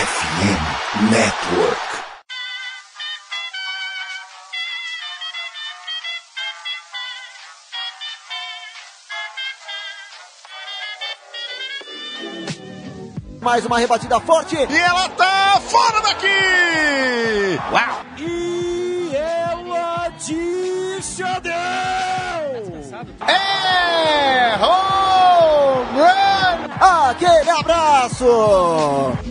FM Network. Mais uma rebatida forte. E ela tá fora daqui! Uau! E ela disse adeus! É home run! Aquele abraço!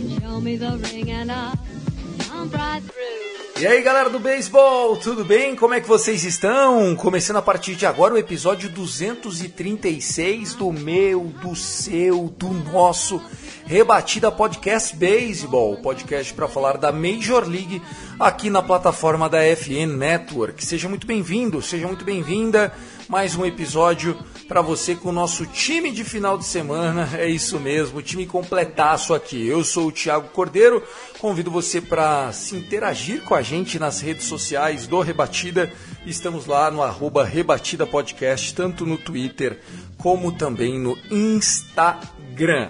E aí galera do beisebol, tudo bem? Como é que vocês estão? Começando a partir de agora o episódio 236 do meu, do seu, do nosso Rebatida Podcast Baseball, podcast para falar da Major League aqui na plataforma da FN Network. Seja muito bem-vindo, seja muito bem-vinda. Mais um episódio para você com o nosso time de final de semana. É isso mesmo, time completaço aqui. Eu sou o Thiago Cordeiro. Convido você para se interagir com a gente nas redes sociais do Rebatida. Estamos lá no arroba Rebatida Podcast, tanto no Twitter como também no Instagram.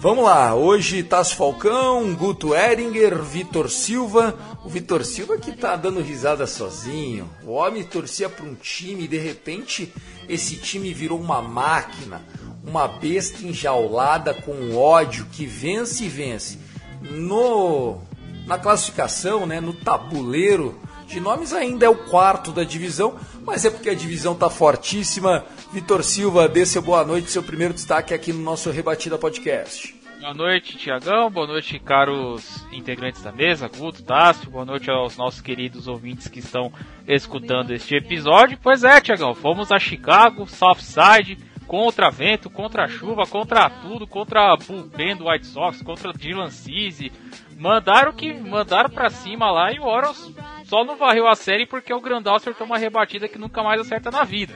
Vamos lá, hoje Tasso Falcão, Guto Eringer, Vitor Silva. O Vitor Silva que tá dando risada sozinho. O homem torcia para um time e de repente esse time virou uma máquina, uma besta enjaulada com ódio que vence e vence. No na classificação, né, no tabuleiro de nomes ainda é o quarto da divisão, mas é porque a divisão tá fortíssima. Vitor Silva, dê seu boa noite, seu primeiro destaque aqui no nosso Rebatida Podcast. Boa noite, Tiagão. Boa noite, caros integrantes da mesa, Guto, Tássio. Boa noite aos nossos queridos ouvintes que estão escutando este episódio. Pois é, Tiagão, fomos a Chicago, Southside, contra vento, contra chuva, contra tudo, contra bullpen do White Sox, contra Dylan Cease. Mandaram que mandaram para cima lá e o Orioles só não varreu a série porque o Grandal acertou uma rebatida que nunca mais acerta na vida.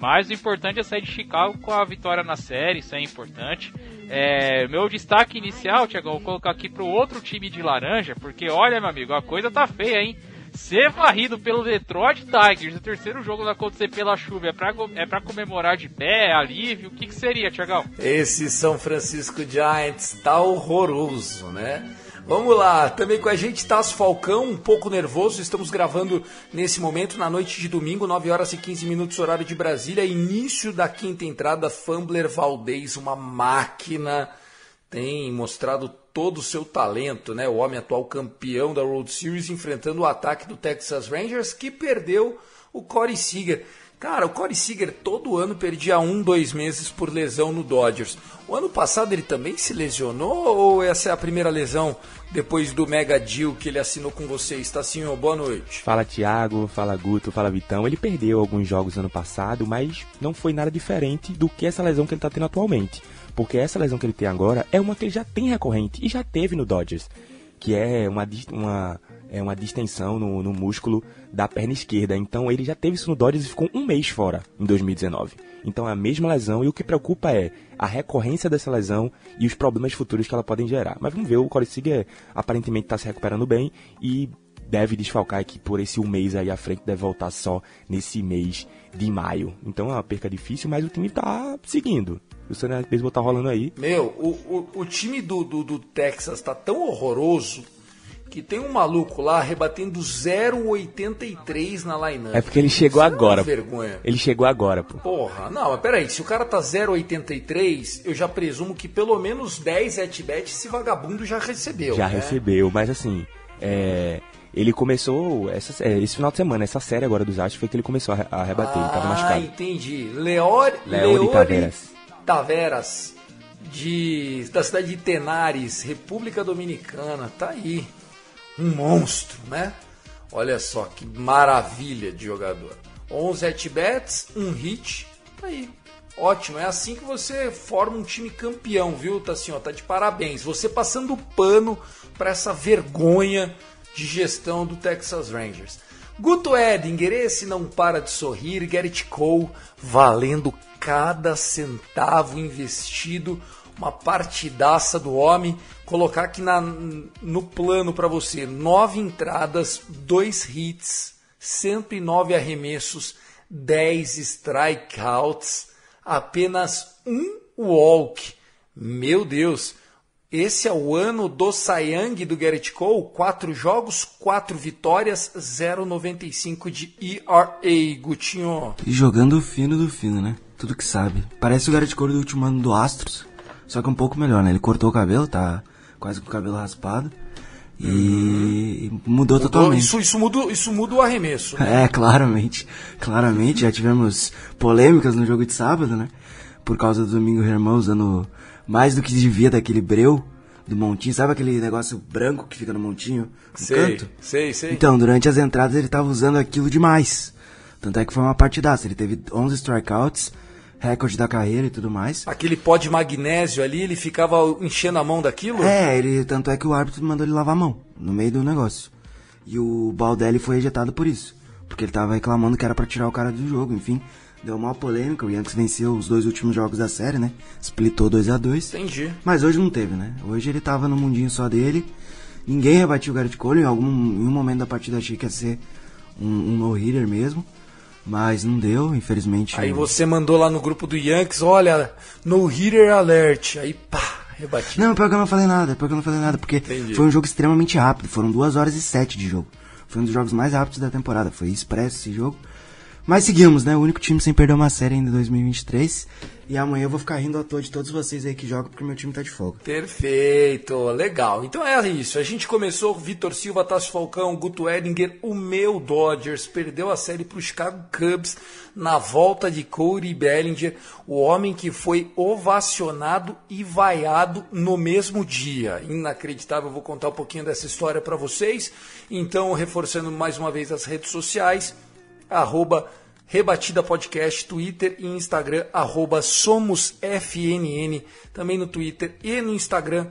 Mas o importante é sair de Chicago com a vitória na série, isso é importante. É, meu destaque inicial, Tiago, vou colocar aqui pro outro time de laranja, porque olha, meu amigo, a coisa tá feia, hein? Ser varrido pelo Detroit Tigers, o terceiro jogo vai acontecer pela chuva, é pra, é pra comemorar de pé, alívio, o que, que seria, Tiagão? Esse São Francisco Giants tá horroroso, né? Vamos lá, também com a gente Tasso Falcão, um pouco nervoso. Estamos gravando nesse momento, na noite de domingo, 9 horas e 15 minutos, horário de Brasília. Início da quinta entrada, Fumbler Valdez, uma máquina. Tem mostrado todo o seu talento, né? O homem atual campeão da World Series, enfrentando o ataque do Texas Rangers, que perdeu o Corey Seager. Cara, o Corey Seager todo ano perdia um, dois meses por lesão no Dodgers. O ano passado ele também se lesionou ou essa é a primeira lesão depois do mega deal que ele assinou com você? Estacinho, boa noite. Fala Thiago, fala Guto, fala Vitão. Ele perdeu alguns jogos ano passado, mas não foi nada diferente do que essa lesão que ele está tendo atualmente. Porque essa lesão que ele tem agora é uma que ele já tem recorrente e já teve no Dodgers, que é uma, uma é uma distensão no, no, músculo da perna esquerda. Então ele já teve isso no Dodgers e ficou um mês fora em 2019. Então é a mesma lesão e o que preocupa é a recorrência dessa lesão e os problemas futuros que ela podem gerar. Mas vamos ver, o Seager aparentemente está se recuperando bem e deve desfalcar aqui por esse um mês aí à frente, deve voltar só nesse mês de maio. Então é uma perca difícil, mas o time está seguindo. O Sunday Baseball tá rolando aí. Meu, o, o, o time do, do, do Texas tá tão horroroso que tem um maluco lá rebatendo 0,83 na lineup. É porque ele chegou Isso agora. É vergonha. Ele chegou agora, pô. Porra, não, mas peraí, se o cara tá 0,83, eu já presumo que pelo menos 10 at-bats esse vagabundo já recebeu. Já né? recebeu, mas assim, é, ele começou essa, é, esse final de semana, essa série agora dos Astros foi que ele começou a, a rebater, ele tava Ah, machucado. entendi. Leori, Leori Leori Taveras. Taveras, de, da cidade de Tenares, República Dominicana, tá aí. Um monstro, né? Olha só que maravilha de jogador. 11 at-bats, um hit, tá aí. Ótimo, é assim que você forma um time campeão, viu, Tassinho? Tá de parabéns. Você passando pano para essa vergonha de gestão do Texas Rangers. Guto Edinger, esse não para de sorrir. Garrett Cole, valendo cada centavo investido. Uma partidaça do homem. Colocar aqui na, no plano para você: nove entradas, dois hits, 109 arremessos, 10 strikeouts, apenas um walk. Meu Deus! Esse é o ano do Sayang do Garrett Cole, quatro jogos, quatro vitórias, 0,95 de ERA, Gutinho. E jogando o fino do fino, né? Tudo que sabe. Parece o Garrett Cole do último ano do Astros, só que um pouco melhor, né? Ele cortou o cabelo, tá quase com o cabelo raspado. E, e mudou, totalmente. Isso, isso, muda, isso muda o arremesso. né? É, claramente. Claramente, já tivemos polêmicas no jogo de sábado, né? Por causa do Domingo Hermão usando mais do que devia daquele breu do montinho. Sabe aquele negócio branco que fica no montinho, no Sei, canto? sei, sei. Então, durante as entradas ele tava usando aquilo demais. Tanto é que foi uma partidaça. Ele teve 11 strikeouts, recorde da carreira e tudo mais. Aquele pó de magnésio ali, ele ficava enchendo a mão daquilo? É, ele, tanto é que o árbitro mandou ele lavar a mão, no meio do negócio. E o Baldelli foi ejetado por isso. Porque ele tava reclamando que era pra tirar o cara do jogo, enfim. Deu uma polêmica, o Yankees venceu os dois últimos jogos da série, né? Splitou 2 a 2 Entendi. Mas hoje não teve, né? Hoje ele tava no mundinho só dele. Ninguém rebatiu o Garrett Cole. Em, algum, em um momento da partida achei que ia ser um, um no-hitter mesmo. Mas não deu, infelizmente. Aí você mandou lá no grupo do Yankees, olha, no hitter alert. Aí pá, rebati. Não, pior que eu não falei nada, pior que eu não falei nada, porque Entendi. foi um jogo extremamente rápido, foram 2 horas e 7 de jogo. Foi um dos jogos mais rápidos da temporada, foi expresso esse jogo. Mas seguimos, né? O único time sem perder uma série ainda em 2023. E amanhã eu vou ficar rindo à toa de todos vocês aí que jogam, porque meu time tá de folga. Perfeito, legal. Então é isso. A gente começou com Vitor Silva, Tássio Falcão, Guto Edinger, o meu Dodgers perdeu a série para o Chicago Cubs na volta de Cody Bellinger, o homem que foi ovacionado e vaiado no mesmo dia. Inacreditável, eu vou contar um pouquinho dessa história para vocês. Então, reforçando mais uma vez as redes sociais, arroba Rebatida Podcast, Twitter e Instagram, arroba SomosFNN, também no Twitter e no Instagram.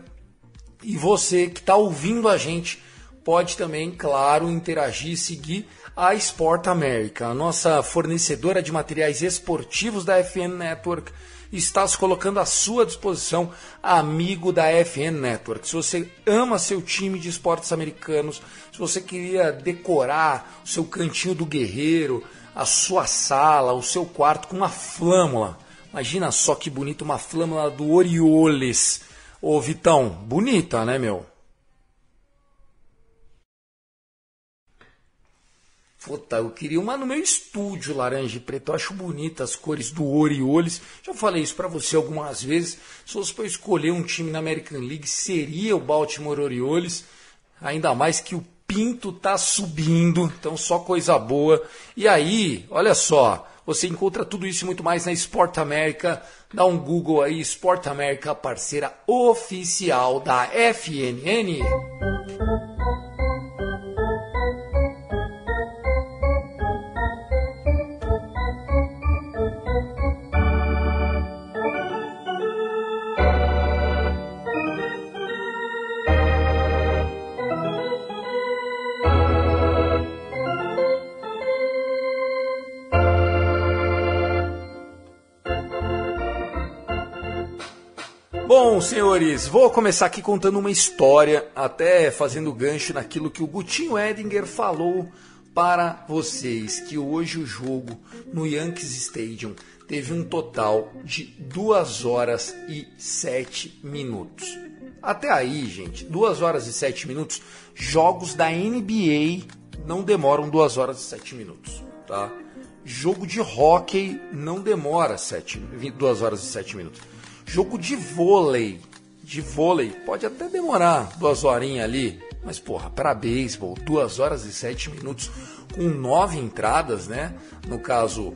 E você que está ouvindo a gente pode também, claro, interagir seguir a Sport America, a nossa fornecedora de materiais esportivos da FN Network. Está se colocando à sua disposição, amigo da FN Network. Se você ama seu time de esportes americanos, se você queria decorar o seu cantinho do guerreiro, a sua sala, o seu quarto com uma flâmula. Imagina só que bonito uma flâmula do Orioles. Ô Vitão, bonita, né, meu? Puta, eu queria uma no meu estúdio, laranja e preto. Eu acho bonita as cores do Orioles. Já falei isso pra você algumas vezes. Se fosse eu escolher um time na American League, seria o Baltimore Orioles. Ainda mais que o Pinto tá subindo, então só coisa boa. E aí, olha só, você encontra tudo isso e muito mais na Sport América. Dá um Google aí, Sport América, parceira oficial da FNN. Senhores, vou começar aqui contando uma história, até fazendo gancho naquilo que o Gutinho Edinger falou para vocês, que hoje o jogo no Yankees Stadium teve um total de 2 horas e 7 minutos. Até aí, gente, 2 horas e 7 minutos, jogos da NBA não demoram 2 horas e 7 minutos, tá? Jogo de hockey não demora 7, 2 horas e 7 minutos. Jogo de vôlei, de vôlei, pode até demorar duas horinhas ali, mas porra, para beisebol, duas horas e sete minutos com nove entradas, né? No caso,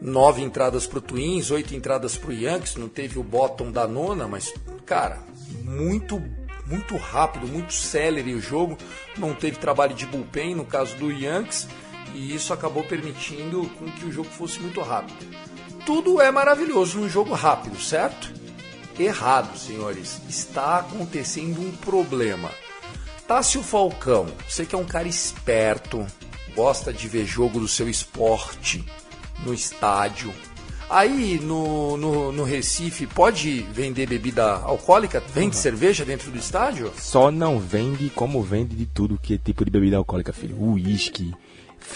nove entradas pro Twins, oito entradas pro Yankees, não teve o bottom da nona, mas cara, muito muito rápido, muito celery o jogo, não teve trabalho de bullpen no caso do Yankees, e isso acabou permitindo que o jogo fosse muito rápido tudo é maravilhoso num jogo rápido, certo? Errado, senhores. Está acontecendo um problema. Tássio Falcão, você que é um cara esperto, gosta de ver jogo do seu esporte no estádio. Aí no, no, no Recife pode vender bebida alcoólica? Vende uhum. cerveja dentro do estádio? Só não vende como vende de tudo que é tipo de bebida alcoólica, filho. Uísque,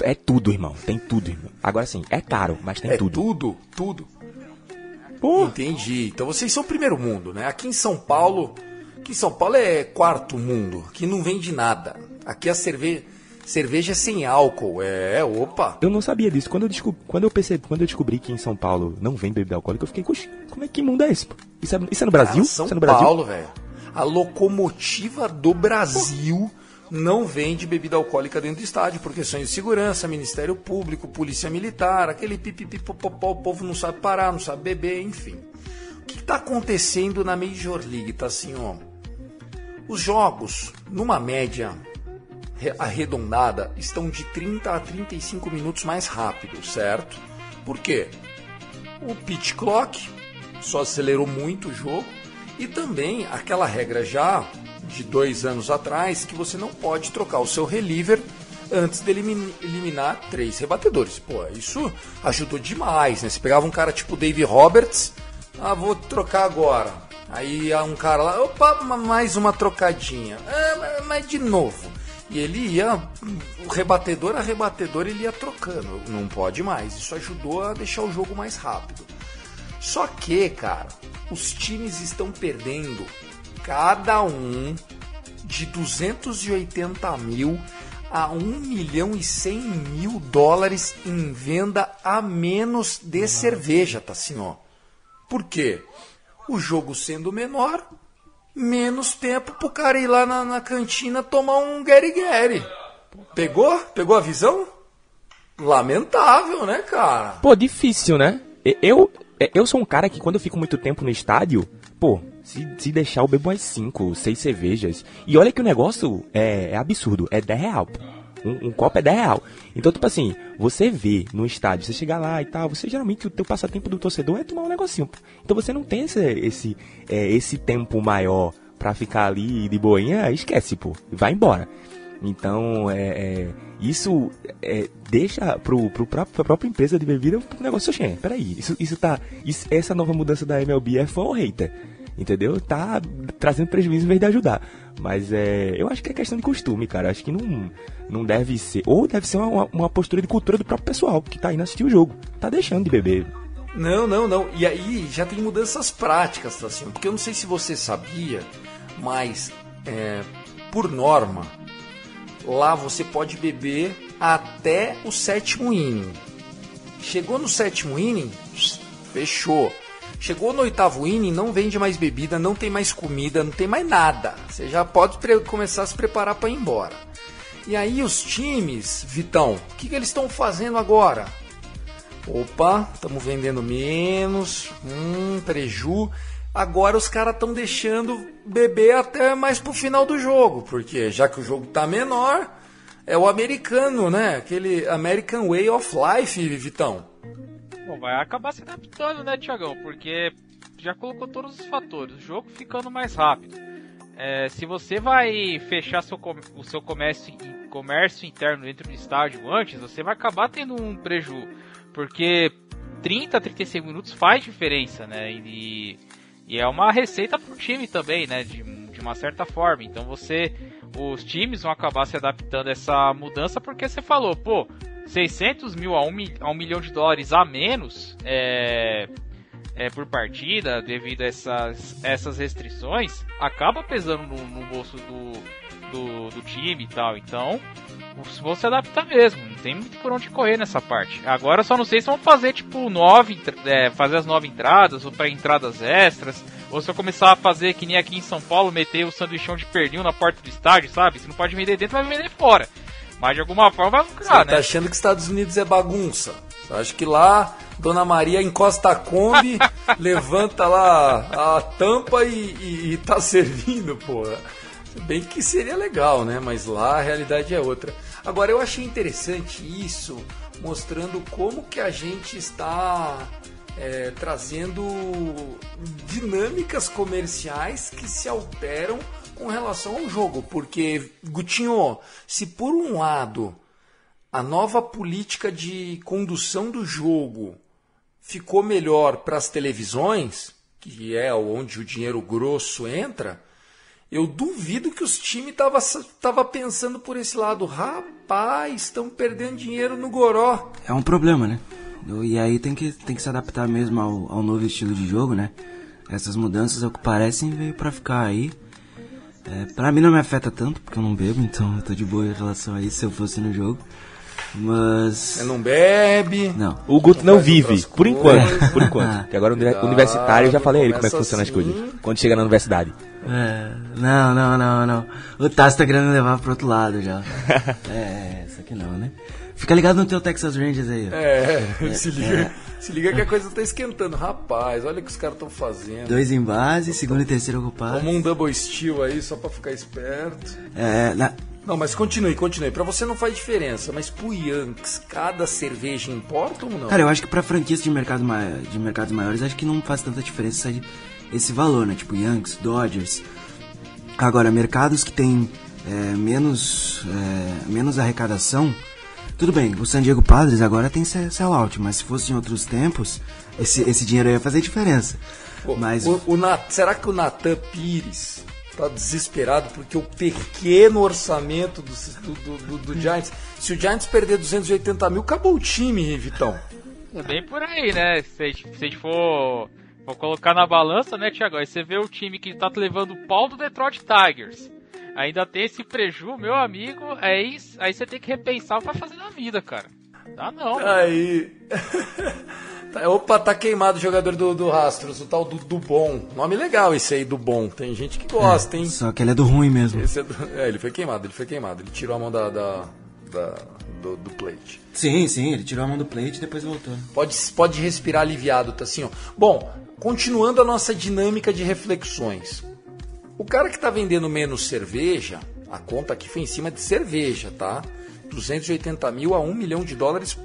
é tudo, irmão. Tem tudo, irmão. Agora sim, é caro, mas tem é tudo. Tudo, tudo. Pô. Entendi. Então vocês são primeiro mundo, né? Aqui em São Paulo, Aqui em São Paulo é quarto mundo. Aqui não vende nada. Aqui a cerveja, cerveja é sem álcool. É, opa. Eu não sabia disso. Quando eu, descob... quando eu percebi, quando eu descobri que em São Paulo não vende bebida alcoólica, eu fiquei, "Oxe, como é que mundo é esse? pô? Isso é, isso é no Brasil? Cara, São isso é no Brasil? Paulo, velho. A locomotiva do Brasil não vende bebida alcoólica dentro do estádio por questões de segurança, Ministério Público, Polícia Militar, aquele pipipipopopó, o povo não sabe parar, não sabe beber, enfim. O que está acontecendo na Major League? Tá assim, ó. Os jogos, numa média re- arredondada, estão de 30 a 35 minutos mais rápido, certo? Por quê? O pitch clock só acelerou muito o jogo e também aquela regra já de dois anos atrás que você não pode trocar o seu reliever antes de elimin- eliminar três rebatedores. Pô, isso ajudou demais, né? Você pegava um cara tipo Dave Roberts, ah, vou trocar agora. Aí um cara lá, opa, ma- mais uma trocadinha. Ah, mas de novo. E ele ia, o rebatedor a rebatedor, ele ia trocando. Não pode mais. Isso ajudou a deixar o jogo mais rápido. Só que, cara, os times estão perdendo cada um de 280 mil a 1 milhão e 100 mil dólares em venda a menos de cerveja, tá assim, ó. Por quê? O jogo sendo menor, menos tempo pro cara ir lá na, na cantina tomar um Gary Gary. Pegou? Pegou a visão? Lamentável, né, cara? Pô, difícil, né? Eu, eu sou um cara que quando eu fico muito tempo no estádio, pô, se, se deixar eu bebo umas 5, 6 cervejas. E olha que o negócio é, é absurdo, é 10 real. Um, um copo é 10 real. Então, tipo assim, você vê no estádio, você chegar lá e tal, você geralmente o teu passatempo do torcedor é tomar um negocinho. Então você não tem esse, esse, é, esse tempo maior pra ficar ali de boinha, esquece, pô. Vai embora. Então, é, é, isso é, deixa pro, pro próprio, pra própria empresa de bebida um negócio, oxê, peraí, isso, isso tá, isso, essa nova mudança da MLB é fã ou hater? Entendeu? Tá trazendo prejuízo em vez de ajudar. Mas é, eu acho que é questão de costume, cara. Acho que não, não deve ser. Ou deve ser uma, uma postura de cultura do próprio pessoal que tá indo assistir o jogo. Tá deixando de beber. Não, não, não. E aí já tem mudanças práticas, tá assim, porque eu não sei se você sabia, mas é, por norma, lá você pode beber até o sétimo inning. Chegou no sétimo inning, fechou. Chegou no oitavo inning, não vende mais bebida, não tem mais comida, não tem mais nada. Você já pode começar a se preparar para ir embora. E aí os times, Vitão, o que, que eles estão fazendo agora? Opa, estamos vendendo menos, hum, preju. Agora os caras estão deixando beber até mais pro final do jogo, porque já que o jogo tá menor, é o americano, né? Aquele American Way of Life, Vitão. Bom, vai acabar se adaptando, né, Tiagão? Porque já colocou todos os fatores. O jogo ficando mais rápido. É, se você vai fechar seu, o seu comércio, comércio interno dentro do estádio antes, você vai acabar tendo um preju. Porque 30 a 35 minutos faz diferença, né? E, e é uma receita pro time também, né? De, de uma certa forma. Então você. Os times vão acabar se adaptando a essa mudança porque você falou, pô, 600 mil a 1, mi- a 1 milhão de dólares a menos é, é, por partida, devido a essas, essas restrições, acaba pesando no, no bolso do, do, do time e tal. Então, vão se adaptar mesmo, não tem muito por onde correr nessa parte. Agora, só não sei se vão fazer tipo nove, é, fazer as nove entradas ou para entradas extras. Ou se eu começar a fazer que nem aqui em São Paulo, meter o sanduichão de pernil na porta do estádio, sabe? Se não pode vender dentro, vai vender fora. Mas de alguma forma vai Você lucrar, tá né? achando que Estados Unidos é bagunça? Eu acho que lá, Dona Maria encosta a Kombi, levanta lá a tampa e, e- e tá servindo, porra. Bem que seria legal, né? Mas lá a realidade é outra. Agora, eu achei interessante isso, mostrando como que a gente está é, trazendo dinâmicas comerciais que se alteram com relação ao jogo. Porque, Gutinho, se por um lado a nova política de condução do jogo ficou melhor para as televisões, que é onde o dinheiro grosso entra, eu duvido que os times estavam tava pensando por esse lado. Rapaz, estão perdendo dinheiro no goró. É um problema, né? E aí tem que, tem que se adaptar mesmo ao, ao novo estilo de jogo, né? Essas mudanças, ao que parecem, veio pra ficar aí. É, pra mim não me afeta tanto, porque eu não bebo, então eu tô de boa em relação a isso se eu fosse no jogo. Mas. Você não bebe. Não. O Guto não faz vive, por enquanto, por enquanto. Porque agora Cuidado, universitário, eu já falei a ele como é que começa funcionam as assim. coisas. Quando chega na universidade. É, não, não, não, não. O Tassi tá querendo levar pro outro lado já. é, isso aqui não, né? Fica ligado no teu Texas Rangers aí. ó. É, se liga. Se liga que a coisa tá esquentando. Rapaz, olha o que os caras estão fazendo. Dois em base, segundo e terceiro ocupado. Toma um double steal aí só pra ficar esperto. É, na- Não, mas continue, continue. Pra você não faz diferença, mas pro Yankees, cada cerveja importa ou não? Cara, eu acho que pra franquias de, mercado de mercados maiores, acho que não faz tanta diferença esse- esse valor, né? Tipo Yankees, Dodgers. Agora, mercados que tem é, menos, é, menos arrecadação, tudo bem, o San Diego Padres agora tem se- sellout, mas se fosse em outros tempos, esse, esse dinheiro ia fazer diferença. Pô, Mas o, o Nat- será que o Natan Pires tá desesperado porque o pequeno orçamento do, do, do- do Giants. Se o Giants perder 280 mil, acabou o time, Vitão. É bem por aí, né? Se a gente, se a gente for, for colocar na balança, né, Thiago? Aí você vê o time que tá levando o pau do Detroit Tigers. Ainda tem esse preju, meu amigo. Aí, aí você tem que repensar o que vai fazer na vida, cara. Dá não. Aí. Tá, Opa, tá queimado o jogador do, do Rastros, o tal do, do Bom. Nome legal esse aí do Bom. Tem gente que gosta, hein? só que ele é do ruim mesmo. Esse é, do- é, ele foi queimado, ele foi queimado. Ele tirou a mão da, da- da- do, do plate. Sim, sim, ele tirou a mão do plate e depois voltou. Pode, pode respirar aliviado, tá assim, ó. Bom, continuando a nossa dinâmica de reflexões. O cara que tá vendendo menos cerveja, a conta aqui foi em cima de cerveja, tá? 280 mil a 1 milhão de dólares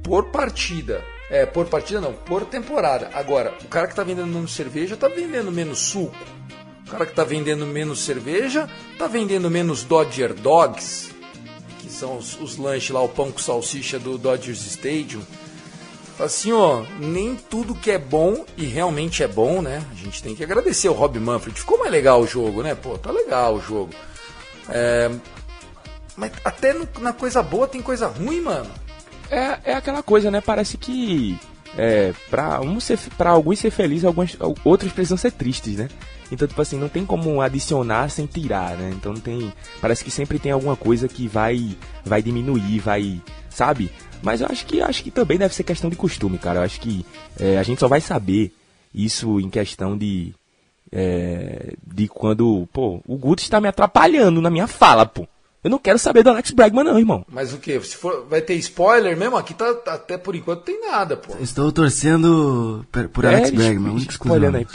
por partida. É, por partida não, por temporada. Agora, o cara que tá vendendo menos cerveja tá vendendo menos suco. O cara que tá vendendo menos cerveja tá vendendo menos Dodger Dogs, que são os, os lanches lá, o pão com salsicha do Dodgers Stadium. Assim, ó, nem tudo que é bom, e realmente é bom, né? A gente tem que agradecer o Rob Manfred. Ficou mais legal o jogo, né? Pô, tá legal o jogo. É, Mas até no- na coisa boa tem coisa ruim, mano. É, é aquela coisa, né? Parece que é, pra, um ser, pra alguns ser feliz, alguns, outros precisam ser tristes, né? Então, tipo assim, não tem como adicionar sem tirar, né? Então não tem. Parece que sempre tem alguma coisa que vai vai diminuir, vai. Sabe? Mas eu acho que acho que também deve ser questão de costume, cara. Eu acho que é, a gente só vai saber isso em questão de. é, de quando. Pô, o Guto está me atrapalhando na minha fala, pô. Eu não quero saber do Alex Bregman, não, irmão. Mas o que? Se for, vai ter spoiler mesmo? Aqui tá, tá- até por enquanto tem nada, pô. Estou torcendo por, por Alex É, Bregman, único spoilando aí.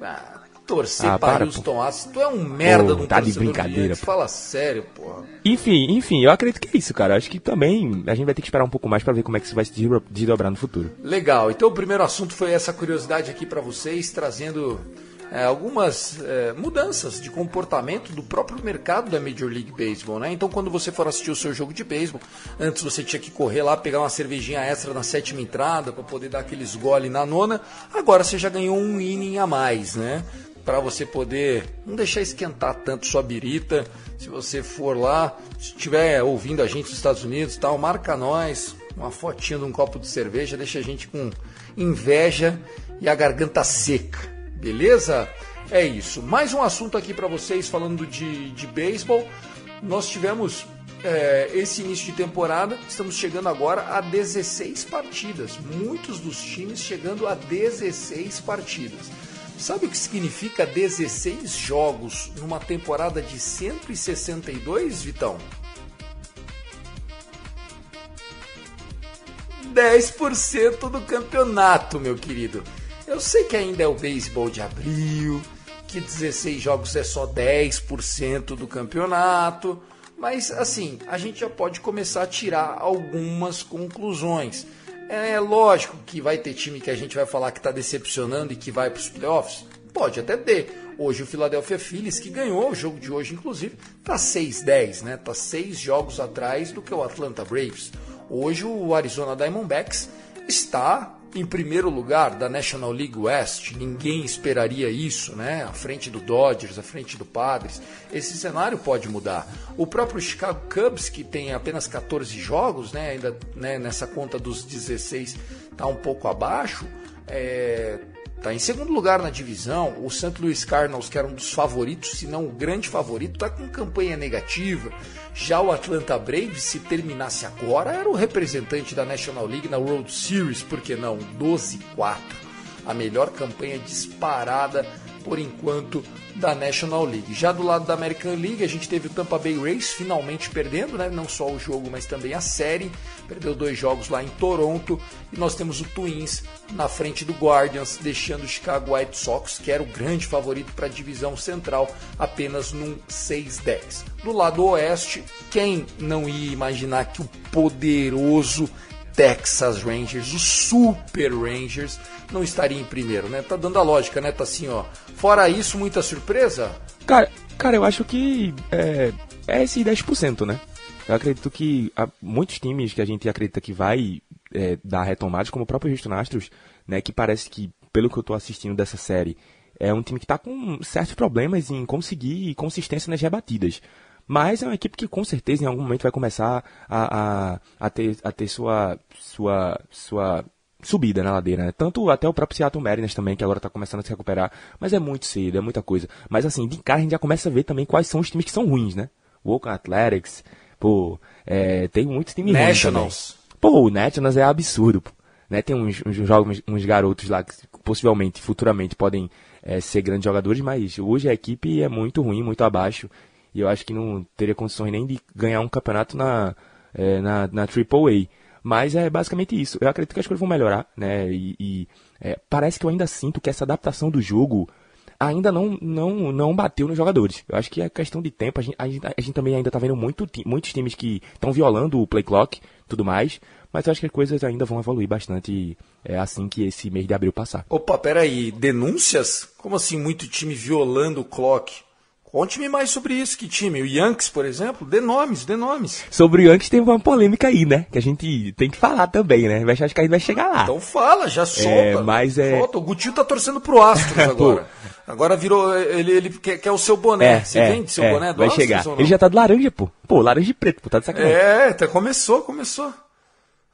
Ah, torcer Ah, para para, Houston Astros. Tu é um merda Pô, de um tá de do brincadeira, pô. Fala sério, porra. Enfim, enfim, eu acredito que é isso, cara. Acho que também a gente vai ter que esperar um pouco mais pra ver como é que isso vai se desdobra- desdobrar no futuro. Legal. Então o primeiro assunto foi essa curiosidade aqui para vocês, trazendo é, algumas é, mudanças de comportamento do próprio mercado da Major League Baseball, né? Então quando você for assistir o seu jogo de beisebol, antes você tinha que correr lá pegar uma cervejinha extra na sétima entrada para poder dar aqueles gole na nona. Agora você já ganhou um inning a mais, né? Para você poder não deixar esquentar tanto sua birita. Se você for lá, se estiver ouvindo a gente nos Estados Unidos, tal, marca nós, uma fotinha de um copo de cerveja, deixa a gente com inveja e a garganta seca. Beleza? É isso. Mais um assunto aqui para vocês falando de, de beisebol. Nós tivemos é, esse início de temporada, estamos chegando agora a 16 partidas. Muitos dos times chegando a 16 partidas. Sabe o que significa 16 jogos numa temporada de 162, Vitão? 10% do campeonato, meu querido. Eu sei que ainda é o beisebol de abril, que 16 jogos é só 10% do campeonato, mas assim, a gente já pode começar a tirar algumas conclusões. É lógico que vai ter time que a gente vai falar que está decepcionando e que vai para os playoffs. Pode até ter. Hoje o Philadelphia Phillies, que ganhou o jogo de hoje, inclusive, está 6-10, né? Tá seis jogos atrás do que o Atlanta Braves. Hoje o Arizona Diamondbacks está em primeiro lugar da National League West. Ninguém esperaria isso, né? À frente do Dodgers, à frente do Padres. Esse cenário pode mudar. O próprio Chicago Cubs, que tem apenas 14 jogos, né? Ainda né, nessa conta dos 16 está um pouco abaixo. É, Tá em segundo lugar na divisão, o St. Louis Cardinals, que era um dos favoritos, se não o grande favorito, tá com campanha negativa. Já o Atlanta Braves, se terminasse agora, era o representante da National League na World Series, por que não? 12-4. A melhor campanha disparada por enquanto da National League. Já do lado da American League, a gente teve o Tampa Bay Rays finalmente perdendo, né? não só o jogo, mas também a série. Perdeu dois jogos lá em Toronto. E nós temos o Twins na frente do Guardians, deixando o Chicago White Sox, que era o grande favorito para a divisão central, apenas num 6-10. Do lado oeste, quem não ia imaginar que o poderoso Texas Rangers, o Super Rangers, não estaria em primeiro, né? Tá dando a lógica, né? Tá assim, ó. Fora isso, muita surpresa? Cara, cara eu acho que é, é esse 10%, né? Eu acredito que muitos times que a gente acredita que vai é, dar retomadas, como o próprio Houston Astros, né? Que parece que, pelo que eu tô assistindo dessa série, é um time que tá com certos problemas em conseguir consistência nas rebatidas. Mas é uma equipe que com certeza em algum momento vai começar a, a, a, ter, a ter sua, sua, sua subida na ladeira, né? Tanto até o próprio Seattle Mariners também, que agora está começando a se recuperar. Mas é muito cedo, é muita coisa. Mas assim, de cara a gente já começa a ver também quais são os times que são ruins, né? O Oakland Athletics, pô, é, tem muitos times Nationals. ruins também. Pô, o Nationals é absurdo, pô. Né? Tem uns, uns jogos, uns garotos lá que possivelmente, futuramente, podem é, ser grandes jogadores, mas hoje a equipe é muito ruim, muito abaixo. E eu acho que não teria condições nem de ganhar um campeonato na, é, na, na AAA. Mas é basicamente isso. Eu acredito que as coisas vão melhorar, né? E, e é, parece que eu ainda sinto que essa adaptação do jogo ainda não, não, não bateu nos jogadores. Eu acho que é questão de tempo. A gente, a gente, a gente também ainda está vendo muito, muitos times que estão violando o play clock tudo mais. Mas eu acho que as coisas ainda vão evoluir bastante é, assim que esse mês de abril passar. Opa, peraí. Denúncias? Como assim muito time violando o clock? Conte-me mais sobre isso. Que time? O Yankees, por exemplo? Dê nomes, dê nomes. Sobre o Yankees tem uma polêmica aí, né? Que a gente tem que falar também, né? Vai acho que a gente vai chegar lá. Então fala, já solta. É, mas é... Solta. O Gutinho tá torcendo pro Astros agora. agora virou... Ele, ele quer, quer o seu boné. É, Você é, vende seu é, boné do Vai Astros chegar. Ele já tá de laranja, pô. Pô, laranja e preto, pô. Tá de sacanagem. É, tá, começou, começou.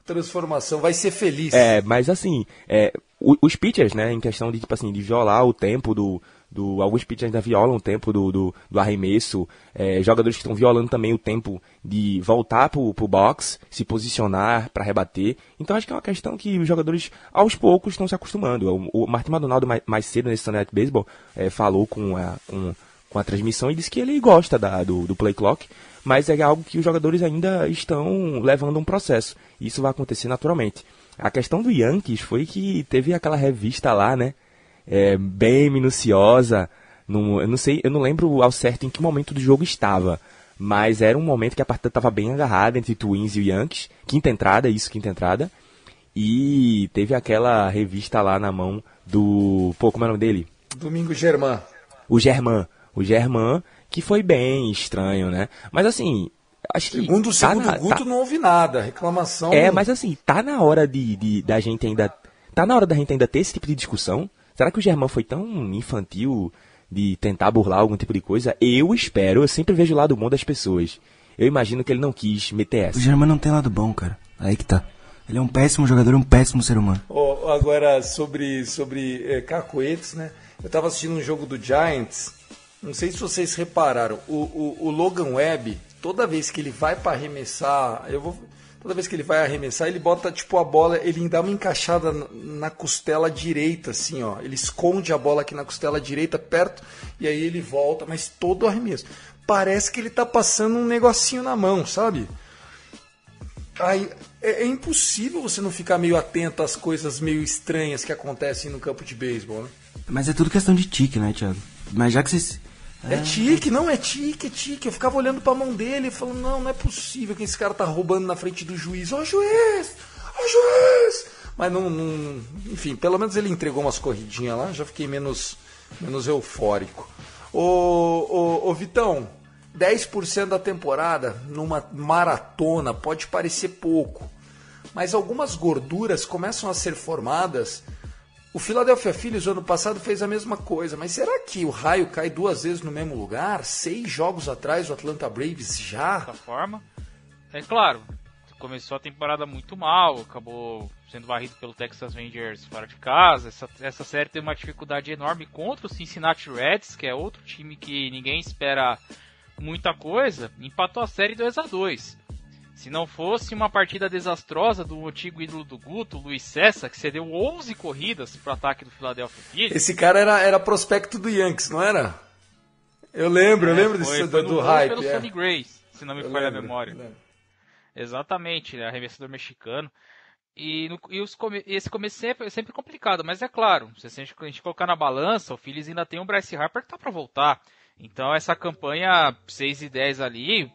Transformação. Vai ser feliz. É, mas assim, é, os pitchers, né, em questão de, tipo assim, de violar o tempo do. Do alguns pitchers ainda violam o tempo do, do, do arremesso. é, jogadores que estão violando também o tempo de voltar pro, pro box, se posicionar para rebater. Então acho que é uma questão que os jogadores, aos poucos, estão se acostumando. O, o Martin Maldonado, mais, mais cedo nesse Sunday Night Baseball, é, falou com a, com, com a transmissão e disse que ele gosta da, do, do play clock, mas é algo que os jogadores ainda estão levando um processo. Isso vai acontecer naturalmente. A questão do Yankees foi que teve aquela revista lá, né? É, bem minuciosa. Num, eu não sei, eu não lembro ao certo em que momento do jogo estava. Mas era um momento que a partida estava bem agarrada entre Twins e o Yankees. Quinta entrada, isso, quinta entrada. E teve aquela revista lá na mão do. Pô, como é o nome dele? Domingo Germán. O Germán. O Germán, que foi bem estranho, né? Mas assim, acho que. Segundo o tá segundo na- Guto, tá- não houve nada. Reclamação. é, mas assim, tá na hora de, de- da gente ainda. Tá na hora da gente ainda ter esse tipo de discussão? Será que o Germán foi tão infantil de tentar burlar algum tipo de coisa? Eu espero, eu sempre vejo o lado bom das pessoas. Eu imagino que ele não quis meter O essa. Germán não tem lado bom, cara. Aí que tá. Ele é um péssimo jogador, um péssimo ser humano. Ó, agora, sobre, sobre é, cacoetes, né? Eu tava assistindo um jogo do Giants. Não sei se vocês repararam. O, o, o Logan Webb, toda vez que ele vai para arremessar, eu vou. Toda vez que ele vai arremessar, ele bota tipo a bola, ele dá uma encaixada na, costela direita, assim, ó. Ele esconde a bola aqui na costela direita, perto, e aí ele volta, mas todo arremesso. Parece que ele tá passando um negocinho na mão, sabe? Aí, é, é impossível você não ficar meio atento às coisas meio estranhas que acontecem no campo de beisebol, né? Mas é tudo questão de tique, né, Thiago? Mas já que vocês. É tique, não é tique, é tique. Eu ficava olhando pra mão dele e falando, não, não é possível que esse cara tá roubando na frente do juiz. Ó juiz! Ó juiz! Mas não, não- Enfim, pelo menos ele entregou umas corridinhas lá, já fiquei menos, menos eufórico. Ô, ô, ô Vitão, 10% da temporada numa maratona pode parecer pouco. Mas algumas gorduras começam a ser formadas o Philadelphia Phillies ano passado fez a mesma coisa, mas será que o raio cai duas vezes no mesmo lugar? Seis jogos atrás o Atlanta Braves já? dessa forma. É claro, começou a temporada muito mal, acabou sendo varrido pelo Texas Rangers fora de casa. Essa, essa série tem uma dificuldade enorme contra o Cincinnati Reds, que é outro time que ninguém espera muita coisa. Empatou a série 2 a 2 Se não fosse uma partida desastrosa do antigo ídolo do Guto, Luiz Cessa, que cedeu 11 corridas para o ataque do Philadelphia Phillies. Esse cara era, era prospecto do Yankees, não era? Eu lembro, eu lembro É, foi, desse, foi do, do hype. pelo é. Sonny Grace, se não me falha a memória. Exatamente, né, arremessador mexicano. E, no- e come- esse começo sempre, é sempre complicado, mas é claro, se a gente, a gente colocar na balança, o Phillies ainda tem o Bryce Harper que tá para voltar. Então essa campanha 6 e 10 ali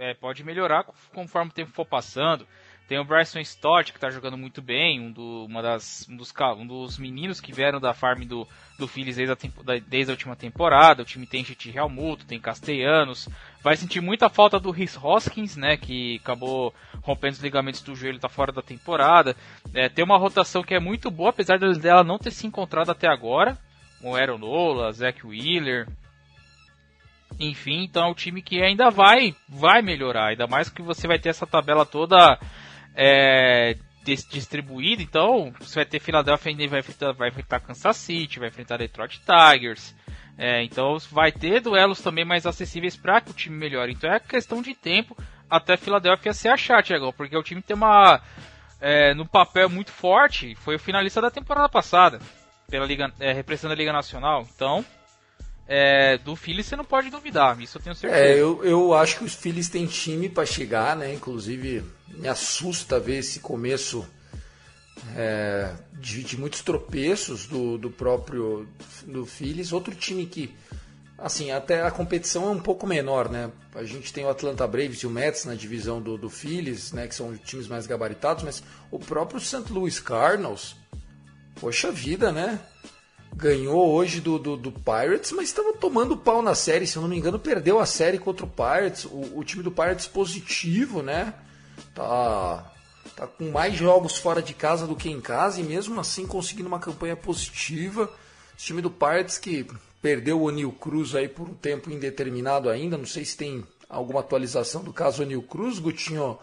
é, pode melhorar conforme o tempo for passando. Tem o Bryson Stott que está jogando muito bem, um, do- uma das, um, dos, um dos meninos que vieram da farm do, do Phillies desde a, tempo- da- desde a última temporada. O time tem Chiti Realmuto, tem Castellanos. Vai sentir muita falta do Rhys Hoskins, né, que acabou rompendo os ligamentos do joelho, está fora da temporada. É, tem uma rotação que é muito boa, apesar de- dela não ter se encontrado até agora. Com Aaron Nola, Zach Wheeler, enfim, então é um time que ainda vai, vai melhorar. Ainda mais que você vai ter essa tabela toda é, dis- distribuída. Então você vai ter Philadelphia ainda vai enfrentar, vai enfrentar Kansas City, vai enfrentar Detroit Tigers. É, então vai ter duelos também mais acessíveis para que o time melhore. Então é questão de tempo até Philadelphia se achar, Thiago, porque o time tem uma é, no papel muito forte. Foi o finalista da temporada passada pela liga, é, representando a Liga Nacional. Então é, do Phillies você não pode duvidar, isso eu tenho certeza. É, eu, eu acho que os Phillies têm time para chegar, né? Inclusive, me assusta ver esse começo é, de, de muitos tropeços do, do próprio do Phillies. Outro time que, assim, até a competição é um pouco menor, né? A gente tem o Atlanta Braves e o Mets na divisão do, do Phillies, né? Que são times mais gabaritados, mas o próprio St. Louis Cardinals, poxa vida, né? Ganhou hoje do, do, do Pirates, mas estava tomando pau na série, se eu não me engano, perdeu a série contra o Pirates. O, o time do Pirates positivo, né? Tá, tá com mais jogos fora de casa do que em casa e mesmo assim conseguindo uma campanha positiva. Esse time do Pirates que perdeu o O'Neill Cruz aí por um tempo indeterminado ainda, não sei se tem alguma atualização do caso O'Neill Cruz, Gutinho.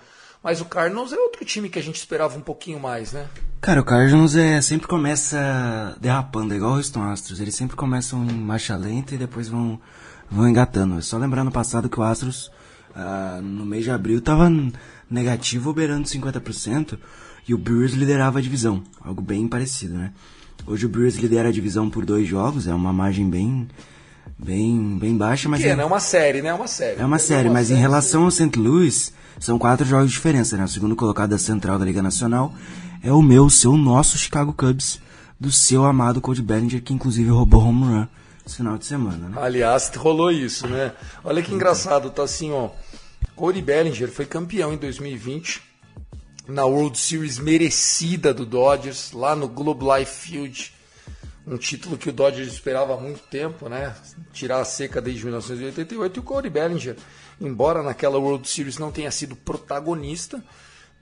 Mas o Cardinals é outro time que a gente esperava um pouquinho mais, né? Cara, o Cardinals é, sempre começa derrapando, é igual o Houston Astros. Eles sempre começam em marcha lenta e depois vão, vão engatando. É só lembrar no passado que o Astros, ah, no mês de abril, tava negativo, beirando 50%, e o Brewers liderava a divisão. Algo bem parecido, né? Hoje o Brewers lidera a divisão por dois jogos, é uma margem bem, bem, bem baixa, mas... Pequena, é- é uma série, né? É uma série. é uma série, mas em série, relação ao St. Louis, são quatro jogos de diferença, né? O segundo colocado da Central da Liga Nacional é o meu, seu, nosso Chicago Cubs, do seu amado Cody Bellinger, que inclusive roubou home run esse final de semana, né? Aliás, rolou isso, né? Olha que engraçado, tá assim, ó. Cody Bellinger foi campeão em 2020 na World Series merecida do Dodgers, lá no Globe Life Field. Um título que o Dodgers esperava há muito tempo, né? Tirar a seca desde 1988. E o Cody Bellinger, embora naquela World Series não tenha sido protagonista,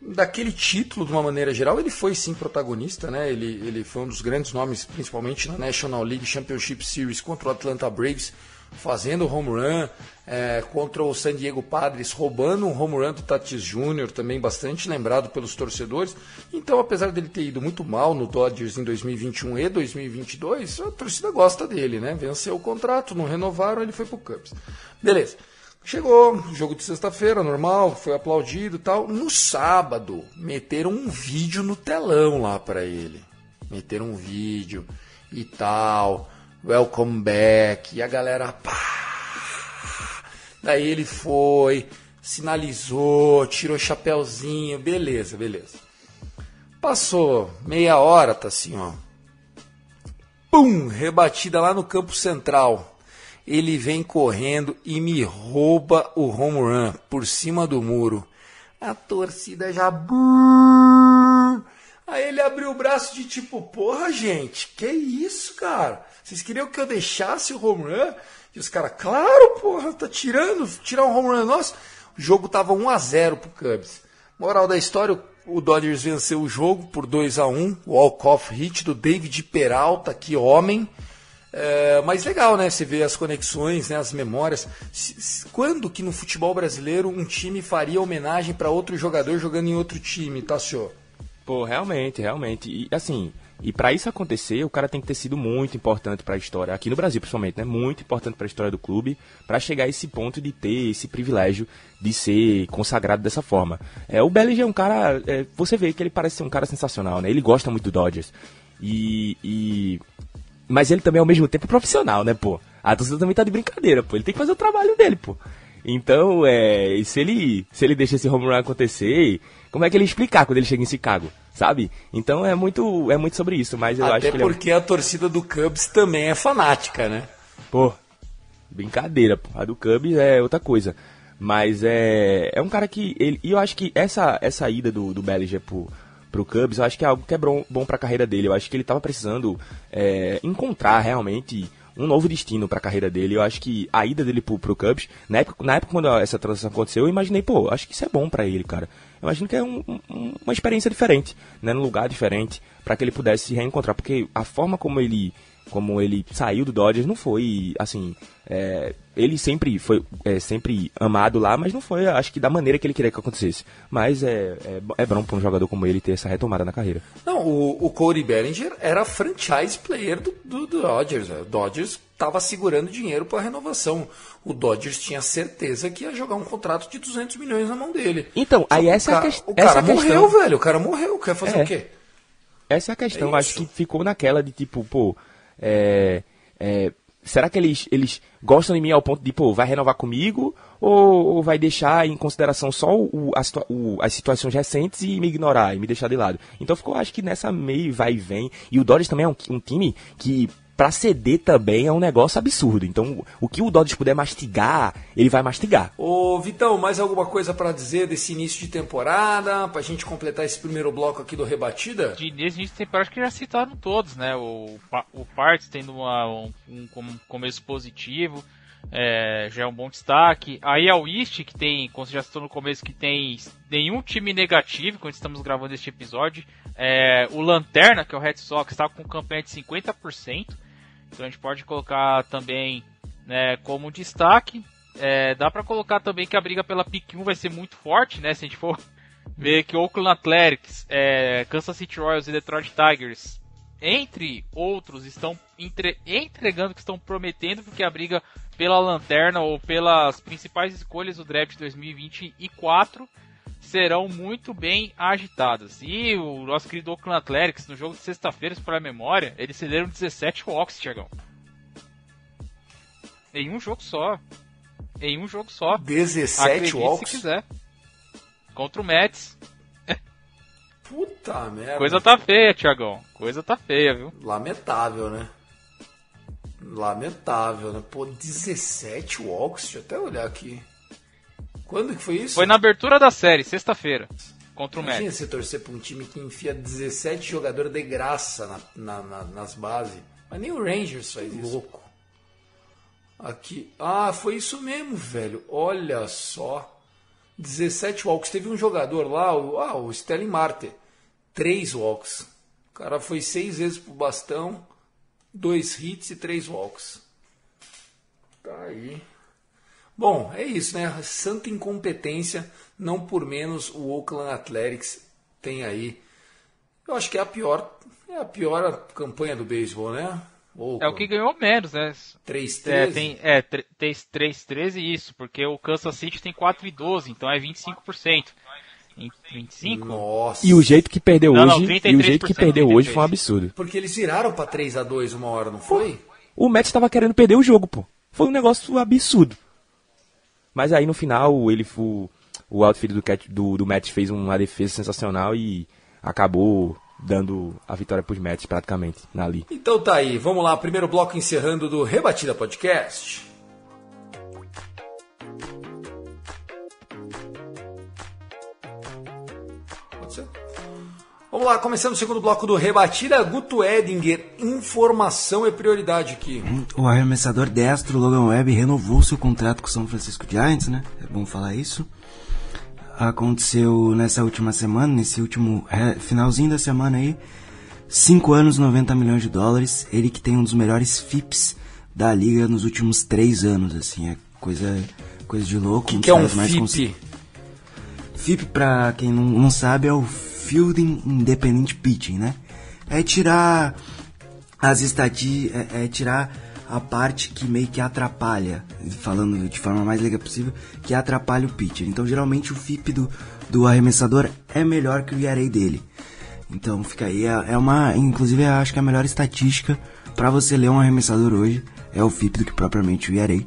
daquele título, de uma maneira geral, ele foi sim protagonista, né? Ele, ele foi um dos grandes nomes, principalmente na National League Championship Series contra o Atlanta Braves, fazendo home run, é, contra o San Diego Padres, roubando um home run do Tatis Jr., também bastante lembrado pelos torcedores. Então, apesar dele ter ido muito mal no Dodgers em 2021 e 2022, a torcida gosta dele, né? Venceu o contrato, não renovaram, ele foi pro Cubs. Beleza. Chegou, jogo de sexta-feira, normal, foi aplaudido tal. No sábado, meteram um vídeo no telão lá pra ele. Meteram um vídeo e tal. Welcome back. E a galera. Pá. Daí ele foi, sinalizou, tirou chapéuzinho, beleza, beleza. Passou meia hora, tá assim, ó. Pum! Rebatida lá no campo central. Ele vem correndo e me rouba o home run por cima do muro. A torcida já. Aí ele abriu o braço de tipo, porra, gente, que isso, cara? Vocês queriam que eu deixasse o home run? E os caras, claro, porra, tá tirando, tirar um home run nosso. O jogo tava 1 a 0 pro Cubs. Moral da história, o Dodgers venceu o jogo por 2 a 1 Walk-off hit do David Peralta, que homem. É, mas legal, né? Você vê as conexões, né? as memórias. Quando que no futebol brasileiro um time faria homenagem para outro jogador jogando em outro time, tá, senhor? Pô, realmente, realmente. E assim, e pra isso acontecer, o cara tem que ter sido muito importante pra história, aqui no Brasil principalmente, né? Muito importante pra história do clube, pra chegar a esse ponto de ter esse privilégio de ser consagrado dessa forma. É, o Bellinger é um cara, é, você vê que ele parece ser um cara sensacional, né? Ele gosta muito do Dodgers. E, e mas ele também ao mesmo tempo é profissional, né, pô? A torcida também tá de brincadeira, pô. Ele tem que fazer o trabalho dele, pô. Então, é, se ele se ele deixa esse home run acontecer, como é que ele explicar quando ele chega em Chicago, sabe? Então é muito é muito sobre isso, mas eu acho Até que ele é porque a torcida do Cubs também é fanática, né? Pô, brincadeira, pô. A do Cubs é outra coisa. Mas é, é um cara que. Ele, e eu acho que essa, essa ida do, do Bellinger pro, pro Cubs, eu acho que é algo que é bom, bom pra carreira dele. Eu acho que ele tava precisando é, encontrar realmente um novo destino pra carreira dele. Eu acho que a ida dele pro, pro Cubs, na época, na época quando essa transação aconteceu, eu imaginei, pô, acho que isso é bom pra ele, cara. Eu imagino que é um- um- uma experiência diferente, né? Num lugar diferente, pra que ele pudesse se reencontrar. Porque a forma como ele como ele saiu do Dodgers não foi assim é, ele sempre foi é, sempre amado lá mas não foi acho que da maneira que ele queria que acontecesse mas é é, é bom para um jogador como ele ter essa retomada na carreira Não, o, o Cody Bellinger era franchise player do, do, do Dodgers. né? O Dodgers estava segurando dinheiro para renovação. O Dodgers tinha certeza que ia jogar um contrato de 200 milhões na mão dele. Então, Só aí essa o é a ca- ques- O essa cara é a morreu, questão. velho. O cara morreu. Quer fazer É. o quê? essa é a questão É acho que ficou naquela de tipo pô é, é, será que eles eles gostam de mim ao ponto de pô vai renovar comigo? Ou, ou vai deixar em consideração só o, a o- as situações recentes e me ignorar e me deixar de lado? Então ficou acho que nessa meio vai e vem. E o Dodgers também é um, um time que pra ceder também é um negócio absurdo então o que o Dodgers puder mastigar ele vai mastigar Ô, Vitão, mais alguma coisa para dizer desse início de temporada? Pra gente completar esse primeiro bloco aqui do Rebatida? De início de temporada, acho que já citaram todos, né? O, o Parts tendo uma- um, um com- começo positivo, é, já é um bom destaque. Aí a Wist, que tem, como você já citou no começo, que tem nenhum time negativo quando estamos gravando este episódio. É, o Lanterna, que é o Red Sox, está com campanha de 50%. Então a gente pode colocar também né, como destaque. É, dá pra colocar também que a briga pela pick 1 vai ser muito forte, né? Se a gente for ver que Oakland Athletics, é, Kansas City Royals e Detroit Tigers, entre outros, estão entre- entregando que estão prometendo, porque a briga pela lanterna ou pelas principais escolhas do draft 2024 serão muito bem agitadas. E o nosso querido Oakland Athletics, no jogo de sexta-feira, se for a memória, eles cederam 17 walks, Tiagão. Em um jogo só. Em um jogo só. 17 Acredite walks? se quiser. Contra o Mets. Puta merda. Coisa tá feia, Tiagão. Coisa tá feia, viu? Lamentável, né? Lamentável, né? Pô, 17 walks? Deixa eu até olhar aqui. Quando que foi isso? Foi na abertura da série, sexta-feira. Contra o Imagina Mets. você torcer pra um time que enfia 17 jogadores de graça na, na- na- nas bases. Mas nem o Rangers faz isso. Louco. Aqui. Ah, foi isso mesmo, velho. Olha só. 17 walks. Teve um jogador lá, o, ah, o Stelling Marte. 3 walks. O cara foi seis vezes pro bastão, dois hits e três walks. Tá aí. Bom, é isso, né? Santa incompetência, não por menos o Oakland Athletics tem aí. Eu acho que é a pior, é a pior campanha do beisebol, né? É o que ganhou menos, né? 3 É, tem, é, tre- tem 3-13 isso, porque o Kansas City tem 4 e 12, então é 25%. Em 25? Nossa. e o jeito que perdeu Não, não, hoje e o 33%, jeito que perdeu hoje 33. foi um absurdo Porque eles viraram pra 3 a 2 uma hora, não foi? O Mets estava querendo perder o jogo, pô. Foi um negócio absurdo. Mas aí no final, ele o, o outfield do, Cat- do, do Mets fez uma defesa sensacional e acabou dando a vitória pros Mets praticamente na ali. Então tá aí, vamos lá, primeiro bloco encerrando do Rebatida Podcast. Vamos lá, começando o segundo bloco do Rebatida, Guto Edinger, informação é prioridade aqui. O arremessador destro Logan Webb renovou seu contrato com o São Francisco Giants, né? É bom falar isso. Aconteceu nessa última semana, nesse último é, finalzinho da semana aí, 5 anos, 90 milhões de dólares. Ele que tem um dos melhores FIPS da liga nos últimos 3 anos, assim, é coisa, coisa de louco. O um que, que é um mais cons- FIP? FIP, pra quem não, não sabe, é o Fielding Independent Pitching, né? É tirar as estati é, é tirar a parte que meio que atrapalha, falando de forma mais legal possível, que atrapalha o pitcher. Então, geralmente o FIP do, do arremessador é melhor que o ERA dele. Então, fica aí, é, é uma, inclusive, acho que a melhor estatística para você ler um arremessador hoje é o FIP do que propriamente o ERA.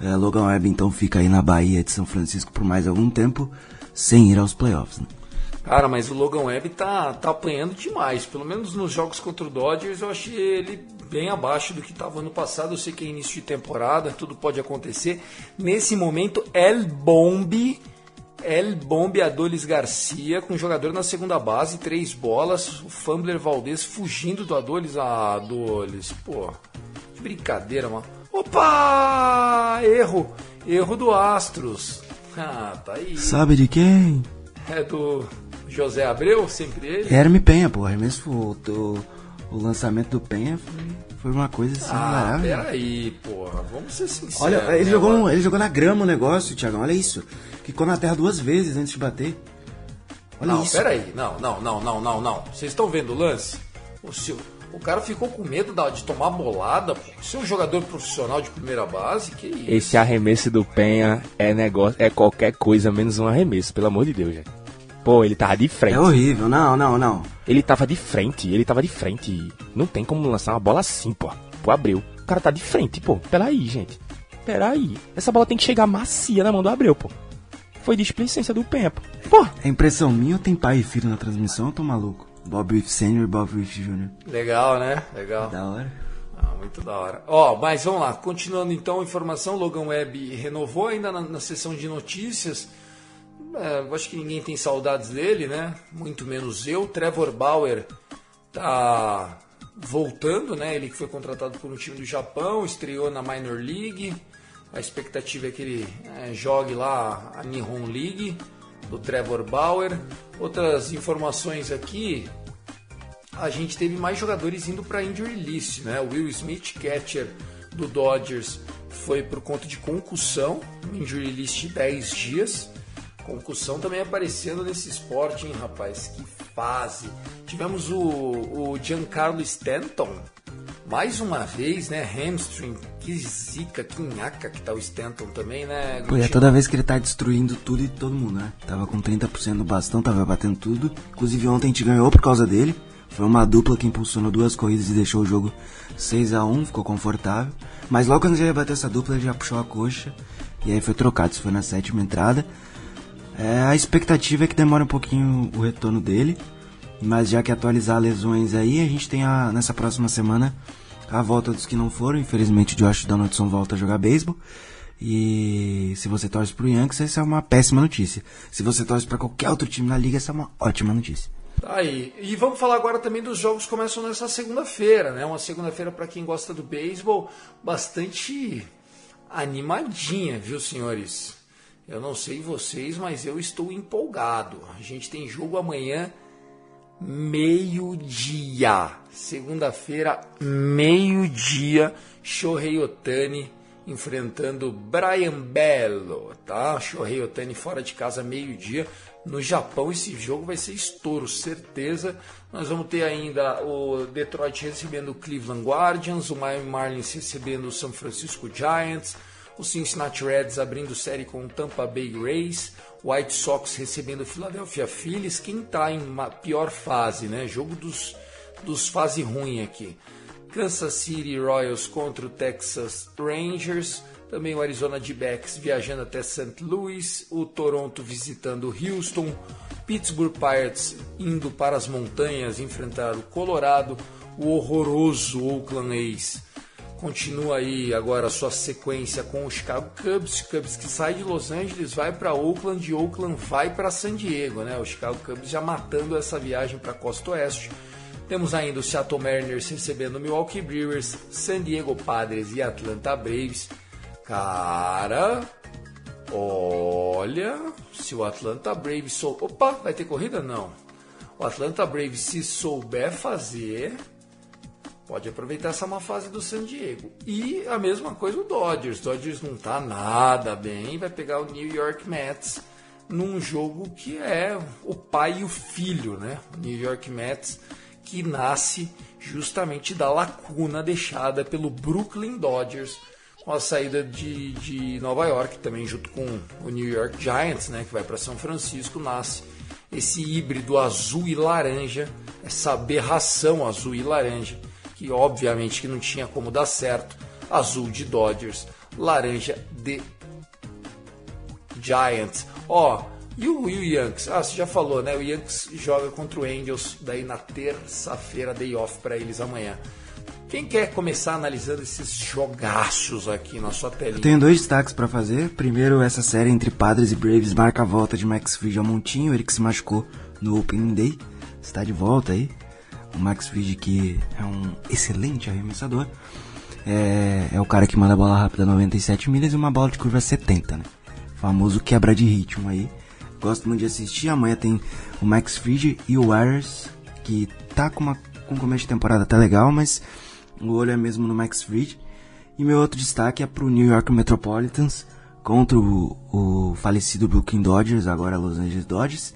É, Logan Webb, então, fica aí na Bahia de São Francisco por mais algum tempo, sem ir aos playoffs, né? Cara, mas o Logan Webb tá, tá apanhando demais. Pelo menos nos jogos contra o Dodgers eu achei ele bem abaixo do que estava ano passado. Eu sei que é início de temporada, tudo pode acontecer. Nesse momento, El Bombi, El Bombi Adolis Garcia, com jogador na segunda base, três bolas. O Fumbler Valdez fugindo do Adolis. Ah, Adolis, pô, que brincadeira, mano. Opa! Erro! Erro do Astros. Ah, tá aí. Sabe de quem? É do José Abreu, sempre ele. Herme Penha, pô. Arremesso, o, o, o lançamento do Penha foi, foi uma coisa assim, Ah, maravilhosa. peraí, porra, vamos ser sinceros. Olha, ele né, jogou, ele jogou na grama o negócio, Thiagão, olha isso. Ficou na terra duas vezes antes de bater. Olha Não, isso. peraí, não, não, não, não, não, não. Vocês estão vendo o lance? O, seu, o cara ficou com medo de tomar bolada. Você é um jogador profissional de primeira base, que isso? Esse arremesso do Penha é negócio, é qualquer coisa menos um arremesso, pelo amor de Deus, gente. Pô, ele tava de frente. É horrível, não, não, não. Ele tava de frente, ele tava de frente. Não tem como lançar uma bola assim, pô. Pro Abreu. O cara tá de frente, pô. Peraí, gente. Peraí. Essa bola tem que chegar macia na mão do Abreu, pô. Foi displicência do Penha, pô. Pô, É impressão minha ou tem pai e filho na transmissão? Eu tô maluco. Bob Reef Sr. e Bob Reef Jr. Legal, né? Legal. Da hora. Ah, muito da hora. Ó, mas vamos lá. Continuando então a informação, Logan Webb renovou ainda na, na sessão de notícias. É, acho que ninguém tem saudades dele, né? Muito menos eu. Trevor Bauer tá voltando, né? Ele que foi contratado por um time do Japão, estreou na Minor League. A expectativa é que ele é, jogue lá a Nihon League do Trevor Bauer. Outras informações aqui, a gente teve mais jogadores indo para injury list, né? O Will Smith, catcher do Dodgers, foi por conta de concussão, injury list de 10 dias. Concussão também aparecendo nesse esporte, hein, rapaz? Que fase! Tivemos o, o Giancarlo Stanton, mais uma vez, né? Hamstring, que zica, que nhaca que tá o Stanton também, né? E é toda vez que ele tá destruindo tudo e todo mundo, né? Tava com 30% no bastão, tava batendo tudo. Inclusive ontem a gente ganhou por causa dele. Foi uma dupla que impulsionou duas corridas e deixou o jogo 6 a 1 ficou confortável. Mas logo quando ele ia bater essa dupla, ele já puxou a coxa. E aí foi trocado, isso foi na sétima entrada. É, a expectativa é que demore um pouquinho o retorno dele. Mas já que atualizar lesões aí, a gente tem a, nessa próxima semana a volta dos que não foram. Infelizmente o Josh Donaldson volta a jogar beisebol. E se você torce pro Yankees, essa é uma péssima notícia. Se você torce para qualquer outro time na liga, essa é uma ótima notícia. Tá aí. E vamos falar agora também dos jogos que começam nessa segunda-feira, né? Uma segunda-feira para quem gosta do beisebol, bastante animadinha, viu, senhores? Eu não sei vocês, mas eu estou empolgado. A gente tem jogo amanhã, meio-dia. Segunda-feira, meio-dia. Shohei Otani enfrentando Brian Bello, tá? Shohei Otani fora de casa, meio-dia. No Japão, esse jogo vai ser estouro, certeza. Nós vamos ter ainda o Detroit recebendo o Cleveland Guardians, o Miami Marlins recebendo o San Francisco Giants, o Cincinnati Reds abrindo série com o Tampa Bay Rays, White Sox recebendo o Philadelphia Phillies. Quem está em pior fase, né? Jogo dos, dos fase ruim aqui. Kansas City Royals contra o Texas Rangers. Também o Arizona D-Backs viajando até St. Louis. O Toronto visitando Houston. Pittsburgh Pirates indo para as montanhas enfrentar o Colorado. O horroroso Oakland A's continua aí agora sua sequência com o Chicago Cubs. Cubs que sai de Los Angeles, vai para Oakland e Oakland vai para San Diego, né? O Chicago Cubs já matando essa viagem para a costa oeste. Temos ainda o Seattle Mariners recebendo Milwaukee Brewers, San Diego Padres e Atlanta Braves. Cara, olha, se o Atlanta Braves sol... Opa, vai ter corrida? Não. O Atlanta Braves, se souber fazer, pode aproveitar essa má fase do San Diego. E a mesma coisa o Dodgers. O Dodgers não tá nada bem, vai pegar o New York Mets num jogo que é o pai e o filho, né? O New York Mets que nasce justamente da lacuna deixada pelo Brooklyn Dodgers com a saída de, de Nova York, também junto com o New York Giants, né, que vai para São Francisco, nasce esse híbrido azul e laranja, essa aberração azul e laranja, que obviamente que não tinha como dar certo, azul de Dodgers, laranja de Giants. Ó, e o, e o Yankees? Ah, você já falou, né? O Yankees joga contra o Angels daí na terça-feira, day off para eles amanhã. Quem quer começar analisando esses jogaços aqui na sua telinha? Eu tenho dois destaques para fazer. Primeiro, essa série entre Padres e Braves marca a volta de Max Fried ao Montinho, ele que se machucou no Opening Day. Está de volta aí. O Max Fried que é um excelente arremessador. É, é o cara que manda bola rápida 97 milhas e uma bola de curva 70, né? Famoso quebra de ritmo aí. Gosto muito de assistir. Amanhã tem o Max Fried e o Warriors, que tá com, uma, com um começo de temporada até legal, mas o olho é mesmo no Max Fried. E meu outro destaque é pro New York Metropolitans contra o, o falecido Brooklyn Dodgers, agora Los Angeles Dodgers.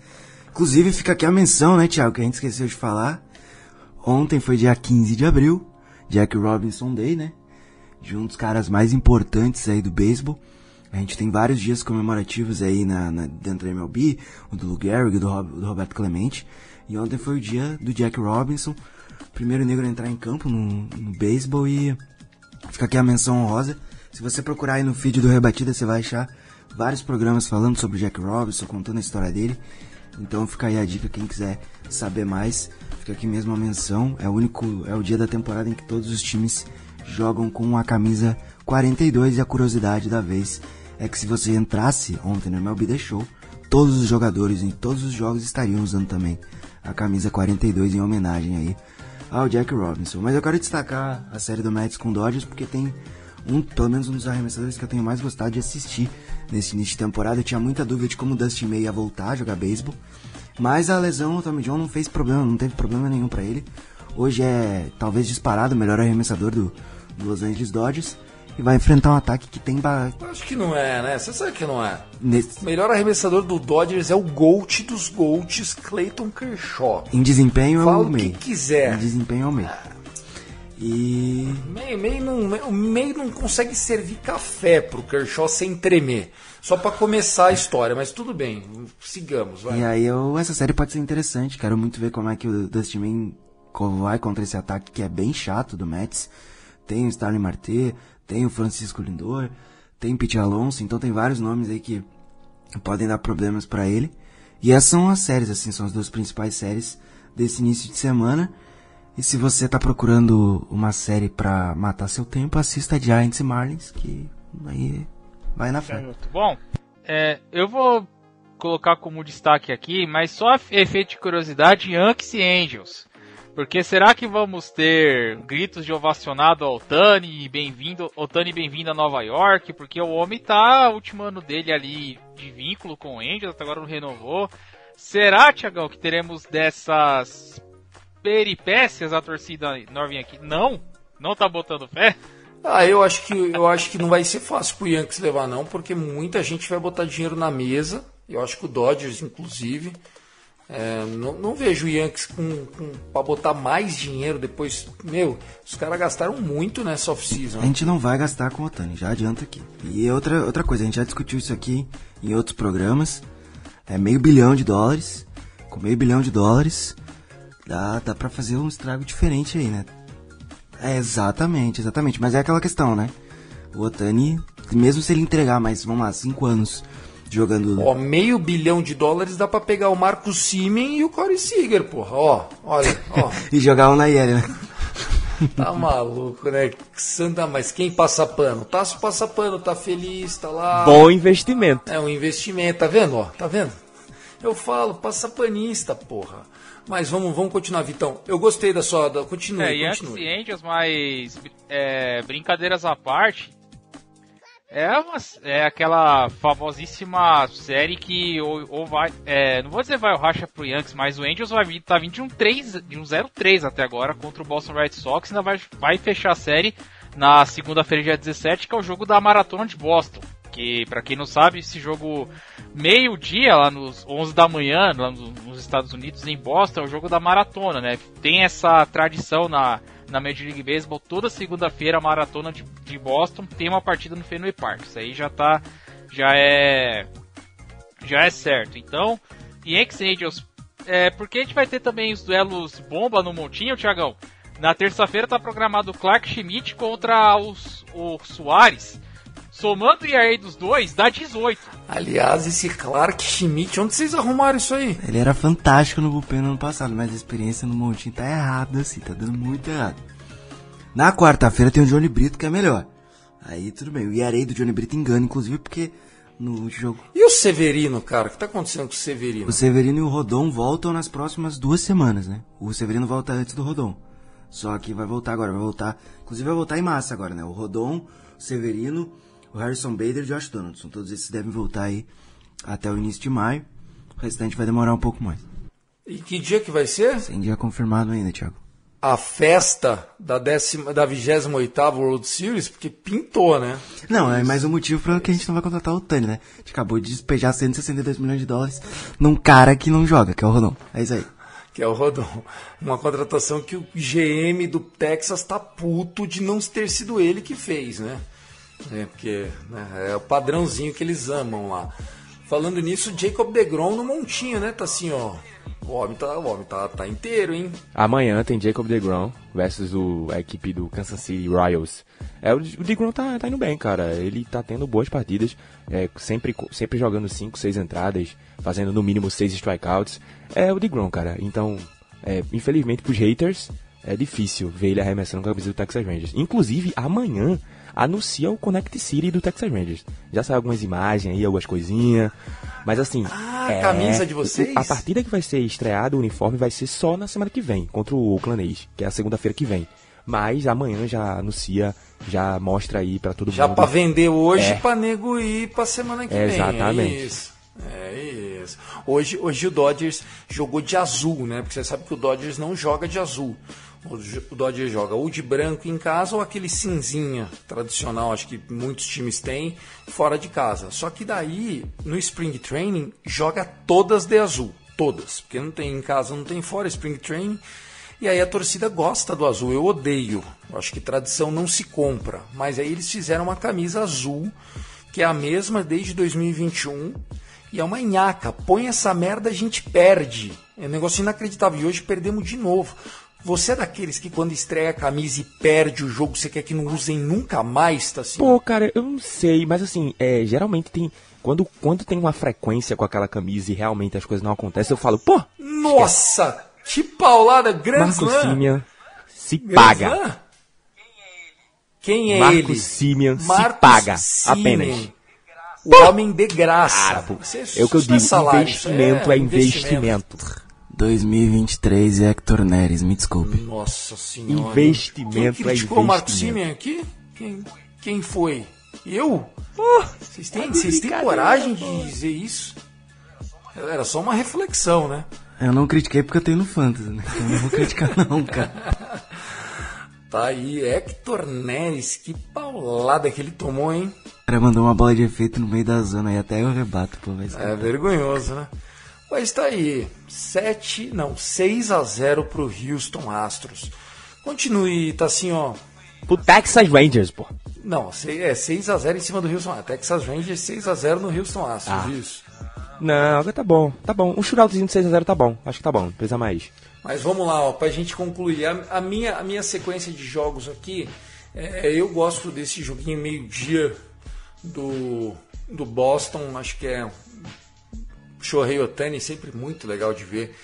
Inclusive fica aqui a menção, né, Thiago, que a gente esqueceu de falar. Ontem foi dia 15 de abril, Jack Robinson Day, né? De um dos caras mais importantes aí do beisebol. A gente tem vários dias comemorativos aí na, na, dentro da MLB, o do Lou Gehrig, do, Rob, do Roberto Clemente. E ontem foi o dia do Jack Robinson, primeiro negro a entrar em campo no, no beisebol e fica aqui a menção honrosa. Se você procurar aí no feed do Rebatida, você vai achar vários programas falando sobre Jack Robinson, contando a história dele. Então fica aí a dica, quem quiser saber mais, fica aqui mesmo a menção. É o único, é o dia da temporada em que todos os times jogam com a camisa 42 e a curiosidade da vez é que se você entrasse ontem no MLB Show, todos os jogadores em todos os jogos estariam usando também a camisa 42 em homenagem aí ao Jack Robinson. Mas eu quero destacar a série do Mets com Dodgers porque tem um, pelo menos um dos arremessadores que eu tenho mais gostado de assistir nesse início de temporada. Eu tinha muita dúvida de como o Dustin May ia voltar a jogar beisebol, mas a lesão do Tommy John não fez problema, não teve problema nenhum para ele. Hoje é talvez disparado o melhor arremessador do, do Los Angeles Dodgers e vai enfrentar um ataque que tem ba... Acho que não é, né? Você sabe que não é. Nesse... O melhor arremessador do Dodgers é o GOAT dos GOATs, Clayton Kershaw. Em desempenho é Fala o o que quiser. Em desempenho é o May. E May, May não, o May não consegue servir café pro Kershaw sem tremer. Só pra começar a história, mas tudo bem, sigamos, vai. E aí eu, essa série pode ser interessante. Quero muito ver como é que o co- vai contra esse ataque que é bem chato do Mets. Tem o Starling Marte, tem o Francisco Lindor, tem Pete Alonso, então tem vários nomes aí que podem dar problemas pra ele. E essas são as séries, assim, são as duas principais séries desse início de semana. E se você tá procurando uma série pra matar seu tempo, assista Giants e Marlins, que aí vai na frente. Bom. É, eu vou colocar como destaque aqui, mas só efeito de curiosidade, Yankees e Angels. Porque será que vamos ter gritos de ovacionado ao Otani, bem-vindo, Otani bem-vindo a Nova York, porque o homem tá último ano dele ali de vínculo com o Angels, até agora não renovou. Será, Tiagão, que teremos dessas peripécias a torcida Norvin aqui? Não? Não tá botando fé? Ah, eu acho que eu acho que não vai ser fácil pro Yankees levar não, porque muita gente vai botar dinheiro na mesa. Eu acho que o Dodgers, inclusive, É, não, não vejo o Yankees com, com, pra botar mais dinheiro depois. Meu, os caras gastaram muito nessa off-season. A gente não vai gastar com o Otani, já adianta aqui. E outra, outra coisa, a gente já discutiu isso aqui em outros programas. É meio bilhão de dólares. Com meio bilhão de dólares, dá, dá pra fazer um estrago diferente aí, né? É, exatamente, exatamente. Mas é aquela questão, né? O Otani, mesmo se ele entregar mais, vamos lá, cinco anos jogando. Ó, meio bilhão de dólares dá pra pegar o Marcos Simen e o Corey Seager, porra. Ó, olha, ó. e jogar o Nayeli, né? Tá maluco, né? Santa, mas quem passa pano? Tasso passa pano, tá feliz, tá lá. Bom investimento. É um investimento, tá vendo? Ó, tá vendo? Eu falo, passa panista, porra. Mas vamos, vamos continuar, Vitão. Eu gostei da sua. Da, continue, É, Yankees continue. e Angels, mas é, brincadeiras à parte, É, uma, é aquela famosíssima série que ou, ou vai. É, não vou dizer vai o racha pro Yankees, mas o Angels vai vir, tá vindo de um 3, de um 0-3 até agora contra o Boston Red Sox, ainda vai, vai fechar a série na segunda-feira, dia 17, que é o jogo da Maratona de Boston. Que, para quem não sabe, esse jogo meio-dia, lá nos 11 da manhã, lá nos Estados Unidos, em Boston, é o jogo da maratona, né? Tem essa tradição na, na Major League Baseball, toda segunda-feira a maratona de, de Boston tem uma partida no Fenway Park. Isso aí já tá, já é, já é certo. Então, Yankees Angels, é, porque a gente vai ter também os duelos bomba no Montinho, Thiagão? Na terça-feira tá programado o Clark Schmidt contra os, o Soares. Somando o ERA dos dois, dá 18. Aliás, esse Clark Schmidt, onde vocês arrumaram isso aí? Ele era fantástico no bullpen no ano passado, mas a experiência no Montinho tá errada, assim, tá dando muito errado. Na quarta-feira tem o Johnny Brito, que é melhor. Aí tudo bem, o ERA do Johnny Brito engana, inclusive, porque no jogo... E o Severino, cara? O que tá acontecendo com o Severino? O Severino e o Rodon voltam nas próximas duas semanas, né? O Severino volta antes do Rodon. Só que vai voltar agora, vai voltar... Inclusive vai voltar em massa agora, né? O Rodon, o Severino o Harrison Bader e o Josh Donaldson. Todos esses devem voltar aí até o início de maio. O restante vai demorar um pouco mais. E que dia que vai ser? Sem dia confirmado ainda, Thiago. A festa da, décima, da 28 World Series, porque pintou, né? Não, é mais um motivo para que a gente não vai contratar o Tani, né? A gente acabou de despejar 162 milhões de dólares num cara que não joga, que é o Rodon. É isso aí. Que é o Rodon. Uma contratação que o GM do Texas tá puto de não ter sido ele que fez, né? É, porque né, é o padrãozinho que eles amam lá. Falando nisso, Jacob DeGrom no montinho, né? Tá assim, ó. O homem tá, o homem tá, tá inteiro, hein? Amanhã tem Jacob DeGrom versus o, a equipe do Kansas City Royals. É, o, DeGrom tá, tá indo bem, cara. Ele tá tendo boas partidas, é, sempre, sempre jogando 5, 6 entradas, fazendo no mínimo 6 strikeouts. É o DeGrom, cara. Então, é, infelizmente pros haters, é difícil ver ele arremessando com a camisa do Texas Rangers. Inclusive, amanhã anuncia o Connect City do Texas Rangers. Já saiu algumas imagens aí, algumas coisinhas. Mas assim. Ah, é, camisa de vocês? A partida que vai ser estreada, o uniforme, vai ser só na semana que vem, contra o Oakland A's, que é a segunda-feira que vem. Mas amanhã já anuncia, já mostra aí para todo já mundo. Já pra vender hoje, é. pra nego ir pra semana que é, vem. Exatamente. É isso. É isso. Hoje, hoje o Dodgers jogou de azul, né? Porque você sabe que o Dodgers não joga de azul. O Dodger joga ou de branco em casa ou aquele cinzinha tradicional, acho que muitos times têm, fora de casa. Só que daí, no Spring Training, joga todas de azul. Todas. Porque não tem em casa, não tem fora Spring Training. E aí a torcida gosta do azul. Eu odeio. Eu acho que tradição não se compra. Mas aí eles fizeram uma camisa azul, que é a mesma desde 2021. E é uma nhaca. Põe essa merda, a gente perde. É um negócio inacreditável. E hoje perdemos de novo. Você é daqueles que quando estreia a camisa e perde o jogo, você quer que não usem nunca mais, tá assim? Pô, cara, eu não sei, mas assim, é, geralmente tem. Quando, quando tem uma frequência com aquela camisa e realmente as coisas não acontecem, eu falo, pô! Nossa! Que paulada grande! Marco Simeon se paga. Quem é Marco ele? Simeon se Marcos paga. Simeon. Apenas. O homem de graça. Cara, pô, é o que eu não digo, salário, investimento isso é investimento. 2023 e Hector Neres, me desculpe. Nossa senhora. Investimento Quem é criticou o Marco. Simeon aqui? Quem, quem foi? Eu? Vocês têm, tá vocês têm coragem pô. de dizer isso? Era só uma reflexão, né? Eu não critiquei porque eu tenho no Fantasy, né? Então eu não vou criticar não, cara. Tá aí, Hector Neres, que paulada que ele tomou, hein? O cara mandou uma bola de efeito no meio da zona e até eu rebato, pô. Mas... É vergonhoso, né? Mas tá aí, 7, não, 6 a 0 pro Houston Astros. Continue, tá assim, ó. Pro Texas Rangers, pô. Não, é 6 a 0 em cima do Houston Astros. Texas Rangers 6 a 0 no Houston Astros, Ah. isso. Não, tá bom, tá bom. Um shootoutzinho de 6x0 tá bom. Acho que tá bom, não precisa mais. Mas vamos lá, ó, pra gente concluir. A, a minha, a minha sequência de jogos aqui, é, eu gosto desse joguinho meio-dia do, do Boston, acho que é Shohei Otani, sempre muito legal de ver.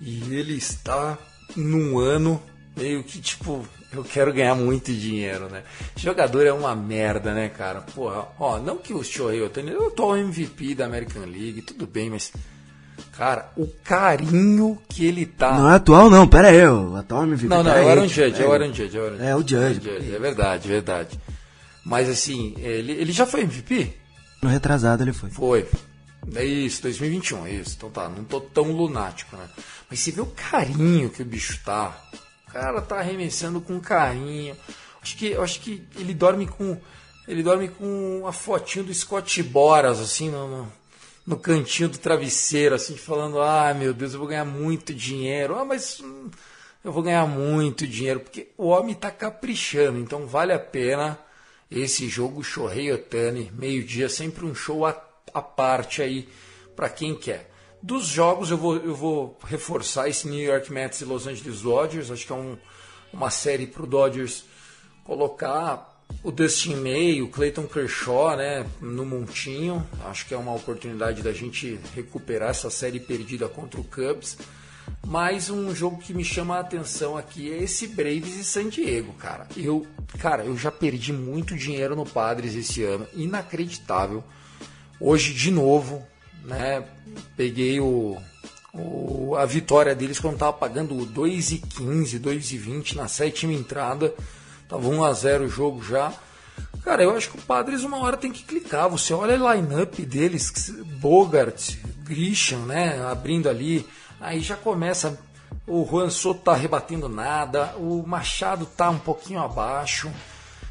E ele está num ano meio que tipo, eu quero ganhar muito dinheiro, né? Jogador é uma merda, né, cara? Porra, ó, não que o Shohei Otani, eu tô MVP da American League, tudo bem, mas. Cara, o carinho que ele tá. Não é atual não, pera aí, o atual MVP. Não, não, é o aí. Aaron Judge, é o Aaron Judge. É o, É, Judge. É verdade, verdade. Mas assim, ele, ele já foi MVP? No retrasado ele foi. Foi. É isso, 2021, é isso. Então tá, não tô tão lunático, né? Mas você vê o carinho que o bicho tá. O cara tá arremessando com carinho. Acho que, acho que ele dorme com. Ele dorme com a fotinho do Scott Boras, assim, no, no, no cantinho do travesseiro, assim, falando, ah, meu Deus, eu vou ganhar muito dinheiro. Ah, mas hum, eu vou ganhar muito dinheiro, porque o homem tá caprichando, então vale a pena esse jogo Shohei Otani, meio-dia, sempre um show à, à parte aí para quem quer. Dos jogos eu vou, eu vou reforçar esse New York Mets e Los Angeles Dodgers, acho que é um, uma série para o Dodgers colocar o Dustin May, o Clayton Kershaw, né, no montinho. Acho que é uma oportunidade da gente recuperar essa série perdida contra o Cubs. Mas um jogo que me chama a atenção aqui é esse Braves e San Diego, cara. Eu, cara, eu já perdi muito dinheiro no Padres esse ano, inacreditável. Hoje de novo, né? Peguei o, o a vitória deles quando tava pagando 2,15, 2,20 na sétima entrada. Tava 1 a 0 o jogo já. Cara, eu acho que o Padres uma hora tem que clicar. Você olha a line-up deles, Bogart, Grisham, né? Abrindo ali Aí já começa. O Juan Soto tá rebatendo nada, o Machado tá um pouquinho abaixo.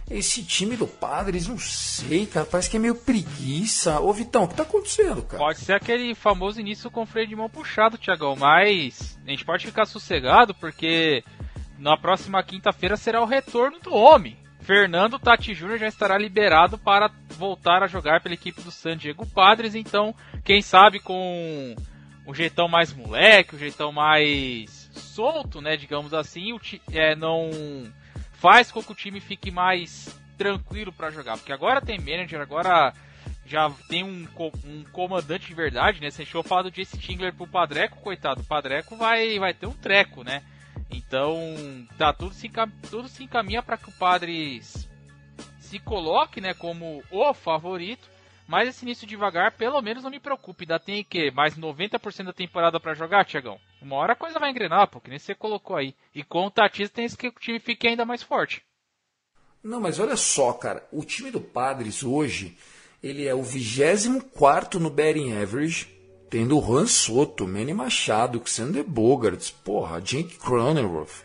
Esse time do Padres, não sei, cara, parece que é meio preguiça. Ô Vitão, o que tá acontecendo, cara? Pode ser aquele famoso início com o freio de mão puxado, Tiagão, mas a gente pode ficar sossegado porque na próxima quinta-feira será o retorno do homem. Fernando Tati Júnior já estará liberado para voltar a jogar pela equipe do San Diego Padres, então, quem sabe com um jeitão mais moleque, um jeitão mais solto, né, digamos assim, é, não faz com que o time fique mais tranquilo para jogar, porque agora tem manager, agora já tem um, um comandante de verdade, né? Você a falar do Jesse Tingler pro Padreco, coitado, o Padreco vai, vai ter um treco, né? Então, tá, tudo se, tudo se encaminha para que o Padres se coloque, né, como o favorito mas esse início devagar, pelo menos não me preocupe. Ainda tem que mais 90% da temporada para jogar, Tiagão. Uma hora a coisa vai engrenar, pô, que nem você colocou aí. E com o Tatis tem que o time fique ainda mais forte. Não, mas olha só, cara. O time do Padres hoje, ele é o 24 no betting average, tendo o Juan Soto, Manny Machado, Xander Bogarts, porra, Jake Cronenworth.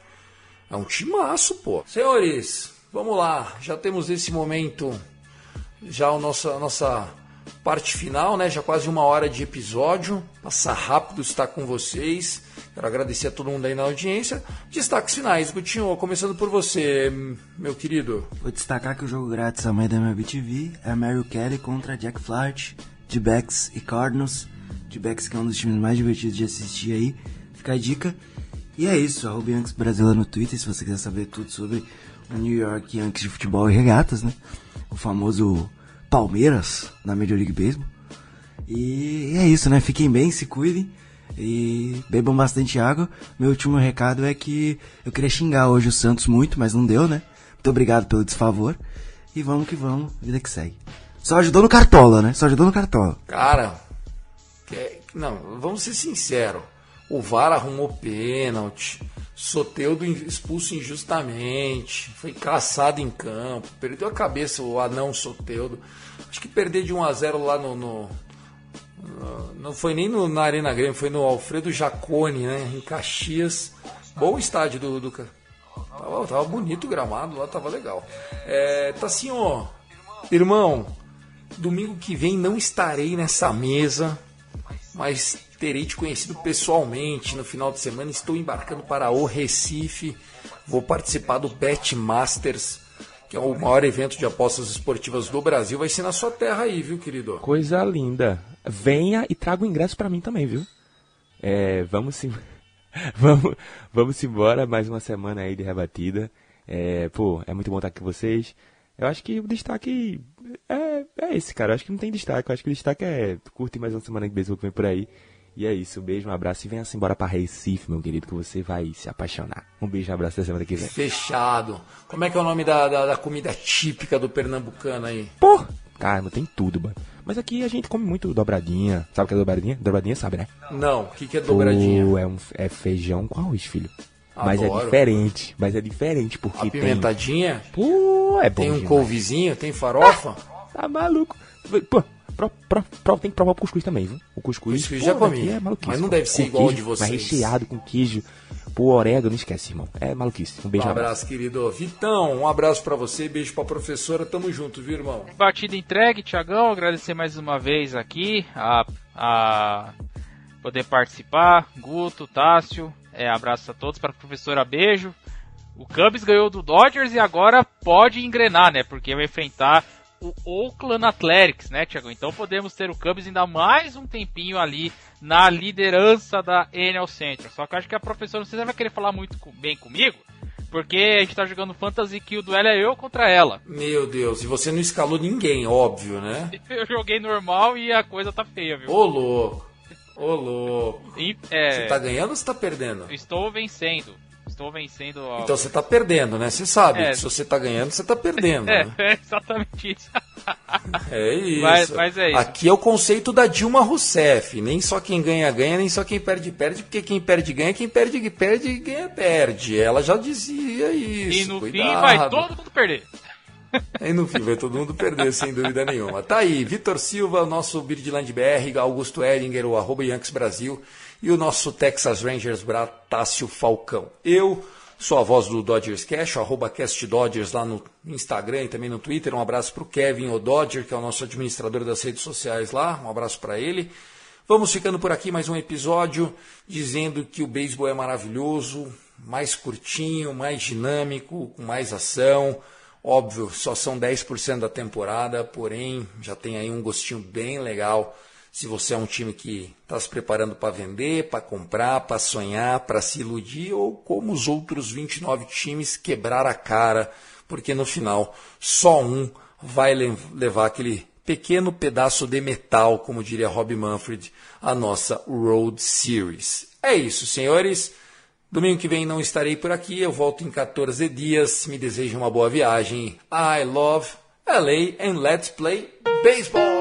É um timaço, pô. Senhores, vamos lá. Já temos esse momento já a nossa, a nossa parte final, né? Já quase uma hora de episódio. Passa rápido estar com vocês. Quero agradecer a todo mundo aí na audiência. Destaques finais, Gutinho, começando por você, meu querido. Vou destacar que o jogo grátis amanhã da TV é Mary Kelly contra Jack Flaherty, D-backs e Cardinals. D-backs que é um dos times mais divertidos de assistir aí. Fica a dica. E é isso, arroba Yankees Brasileiro no Twitter, se você quiser saber tudo sobre o New York Yankees de futebol e regatas, né? o famoso Palmeiras na Major League Baseball. E é isso, né? Fiquem bem, se cuidem e bebam bastante água. Meu último recado é que eu queria xingar hoje o Santos muito, mas não deu, né? Muito obrigado pelo desfavor. E vamos que vamos, vida que segue. Só ajudou no Cartola, né? Só ajudou no Cartola. Cara, não, vamos ser sinceros. O VAR arrumou pênalti. Soteudo expulso injustamente, foi caçado em campo, perdeu a cabeça o anão Soteudo. Acho que perder de 1 a 0 lá no, no, no não foi nem no, na Arena Grêmio, foi no Alfredo Jacone, né, em Caxias. Bom estádio do, tava, tava bonito o gramado lá, tava legal. É, tá assim, ó, irmão, domingo que vem não estarei nessa mesa, mas terei te conhecido pessoalmente no final de semana. Estou embarcando para o Recife. Vou participar do Bet Masters, que é o maior evento de apostas esportivas do Brasil. Vai ser na sua terra aí, viu, querido? Coisa linda. Venha e traga o ingresso para mim também, viu? É, vamos sim. vamos, vamos embora. Mais uma semana aí de rebatida. É, pô, é muito bom estar aqui com vocês. Eu acho que o destaque é, é esse, cara. Eu acho que não tem destaque. Eu acho que o destaque é curte mais uma semana de beisebol que vem por aí. E é isso, um beijo, um abraço e venha-se embora para Recife, meu querido, que você vai se apaixonar. Um beijo, um abraço até semana que vem. Fechado. Como é que é o nome da, da, da comida típica do pernambucano aí? Pô, caramba, tem tudo, mano. Mas aqui a gente come muito dobradinha. Sabe o que é dobradinha? Dobradinha sabe, né? Não, o que, que é dobradinha? Pô, é, um, é feijão com arroz, filho. Mas é Adoro. diferente. Mas é diferente porque tem. Apimentadinha? Pô, é bom. Tem um demais. couvezinho, tem farofa? Tá maluco. Pô, pro, pro, pro- tem que provar o cuscuz também, viu? O cuscuz, Cuscuz pô, já comi. É maluquice, Mas não deve ser Com igual queijo, de vocês. Mas recheado com queijo. Pô, orégano, esquece, irmão. É maluquice. Um beijo Um abraço. abraço, querido. Vitão, um abraço pra você, beijo pra professora. Tamo junto, viu, irmão? Batida entregue, Tiagão. Agradecer mais uma vez aqui a, a poder participar. Guto, Tássio. É, abraço a todos. Para a professora, beijo. O Cubs ganhou do Dodgers e agora pode engrenar, né? Porque vai enfrentar o Oakland Athletics, né, Tiagão? Então podemos ter o Cubs ainda mais um tempinho ali na liderança da NL Central. Só que eu acho que a professora, não sei se vai querer falar muito bem comigo, porque a gente tá jogando Fantasy que o duelo é eu contra ela. Meu Deus, e você não escalou ninguém, óbvio, né? Eu joguei normal e a coisa tá feia, viu? Ô louco, ô louco. E, é, Você tá ganhando ou você tá perdendo? Estou vencendo. Estou vencendo. a- Então você tá perdendo, né? Você sabe É. que se você tá ganhando, você tá perdendo. É, né? é exatamente isso. É isso. Mas- mas é isso. Aqui é o conceito da Dilma Rousseff. Nem só quem ganha, ganha, nem só quem perde, perde, porque quem perde, ganha, quem perde, perde, ganha, perde. Ela já dizia isso. e no fim cuidado. vai todo mundo perder. E no fim vai todo mundo perder, sem dúvida nenhuma. Tá aí, Vitor Silva, nosso Birdland BR, Augusto Edinger, o arroba Yankees Brasil, e o nosso Texas Rangers Bratácio Falcão. Eu sou a voz do Dodgers Cash, arroba Cast Dodgers lá no Instagram e também no Twitter. Um abraço Kevin, o Dodger, que é o nosso administrador das redes sociais lá. Um abraço para ele. Vamos ficando por aqui mais um episódio dizendo que o beisebol é maravilhoso, mais curtinho, mais dinâmico, com mais ação. Óbvio, só são 10% da temporada, porém já tem aí um gostinho bem legal. Se você é um time que está se preparando para vender, para comprar, para sonhar, para se iludir, ou como os outros 29 times quebrar a cara, porque no final só um vai le- levar aquele pequeno pedaço de metal, como diria Rob Manfred, a nossa Road Series. É isso, senhores. Domingo que vem não estarei por aqui, eu volto em 14 dias. Me desejo uma boa viagem. I love LA and let's play baseball!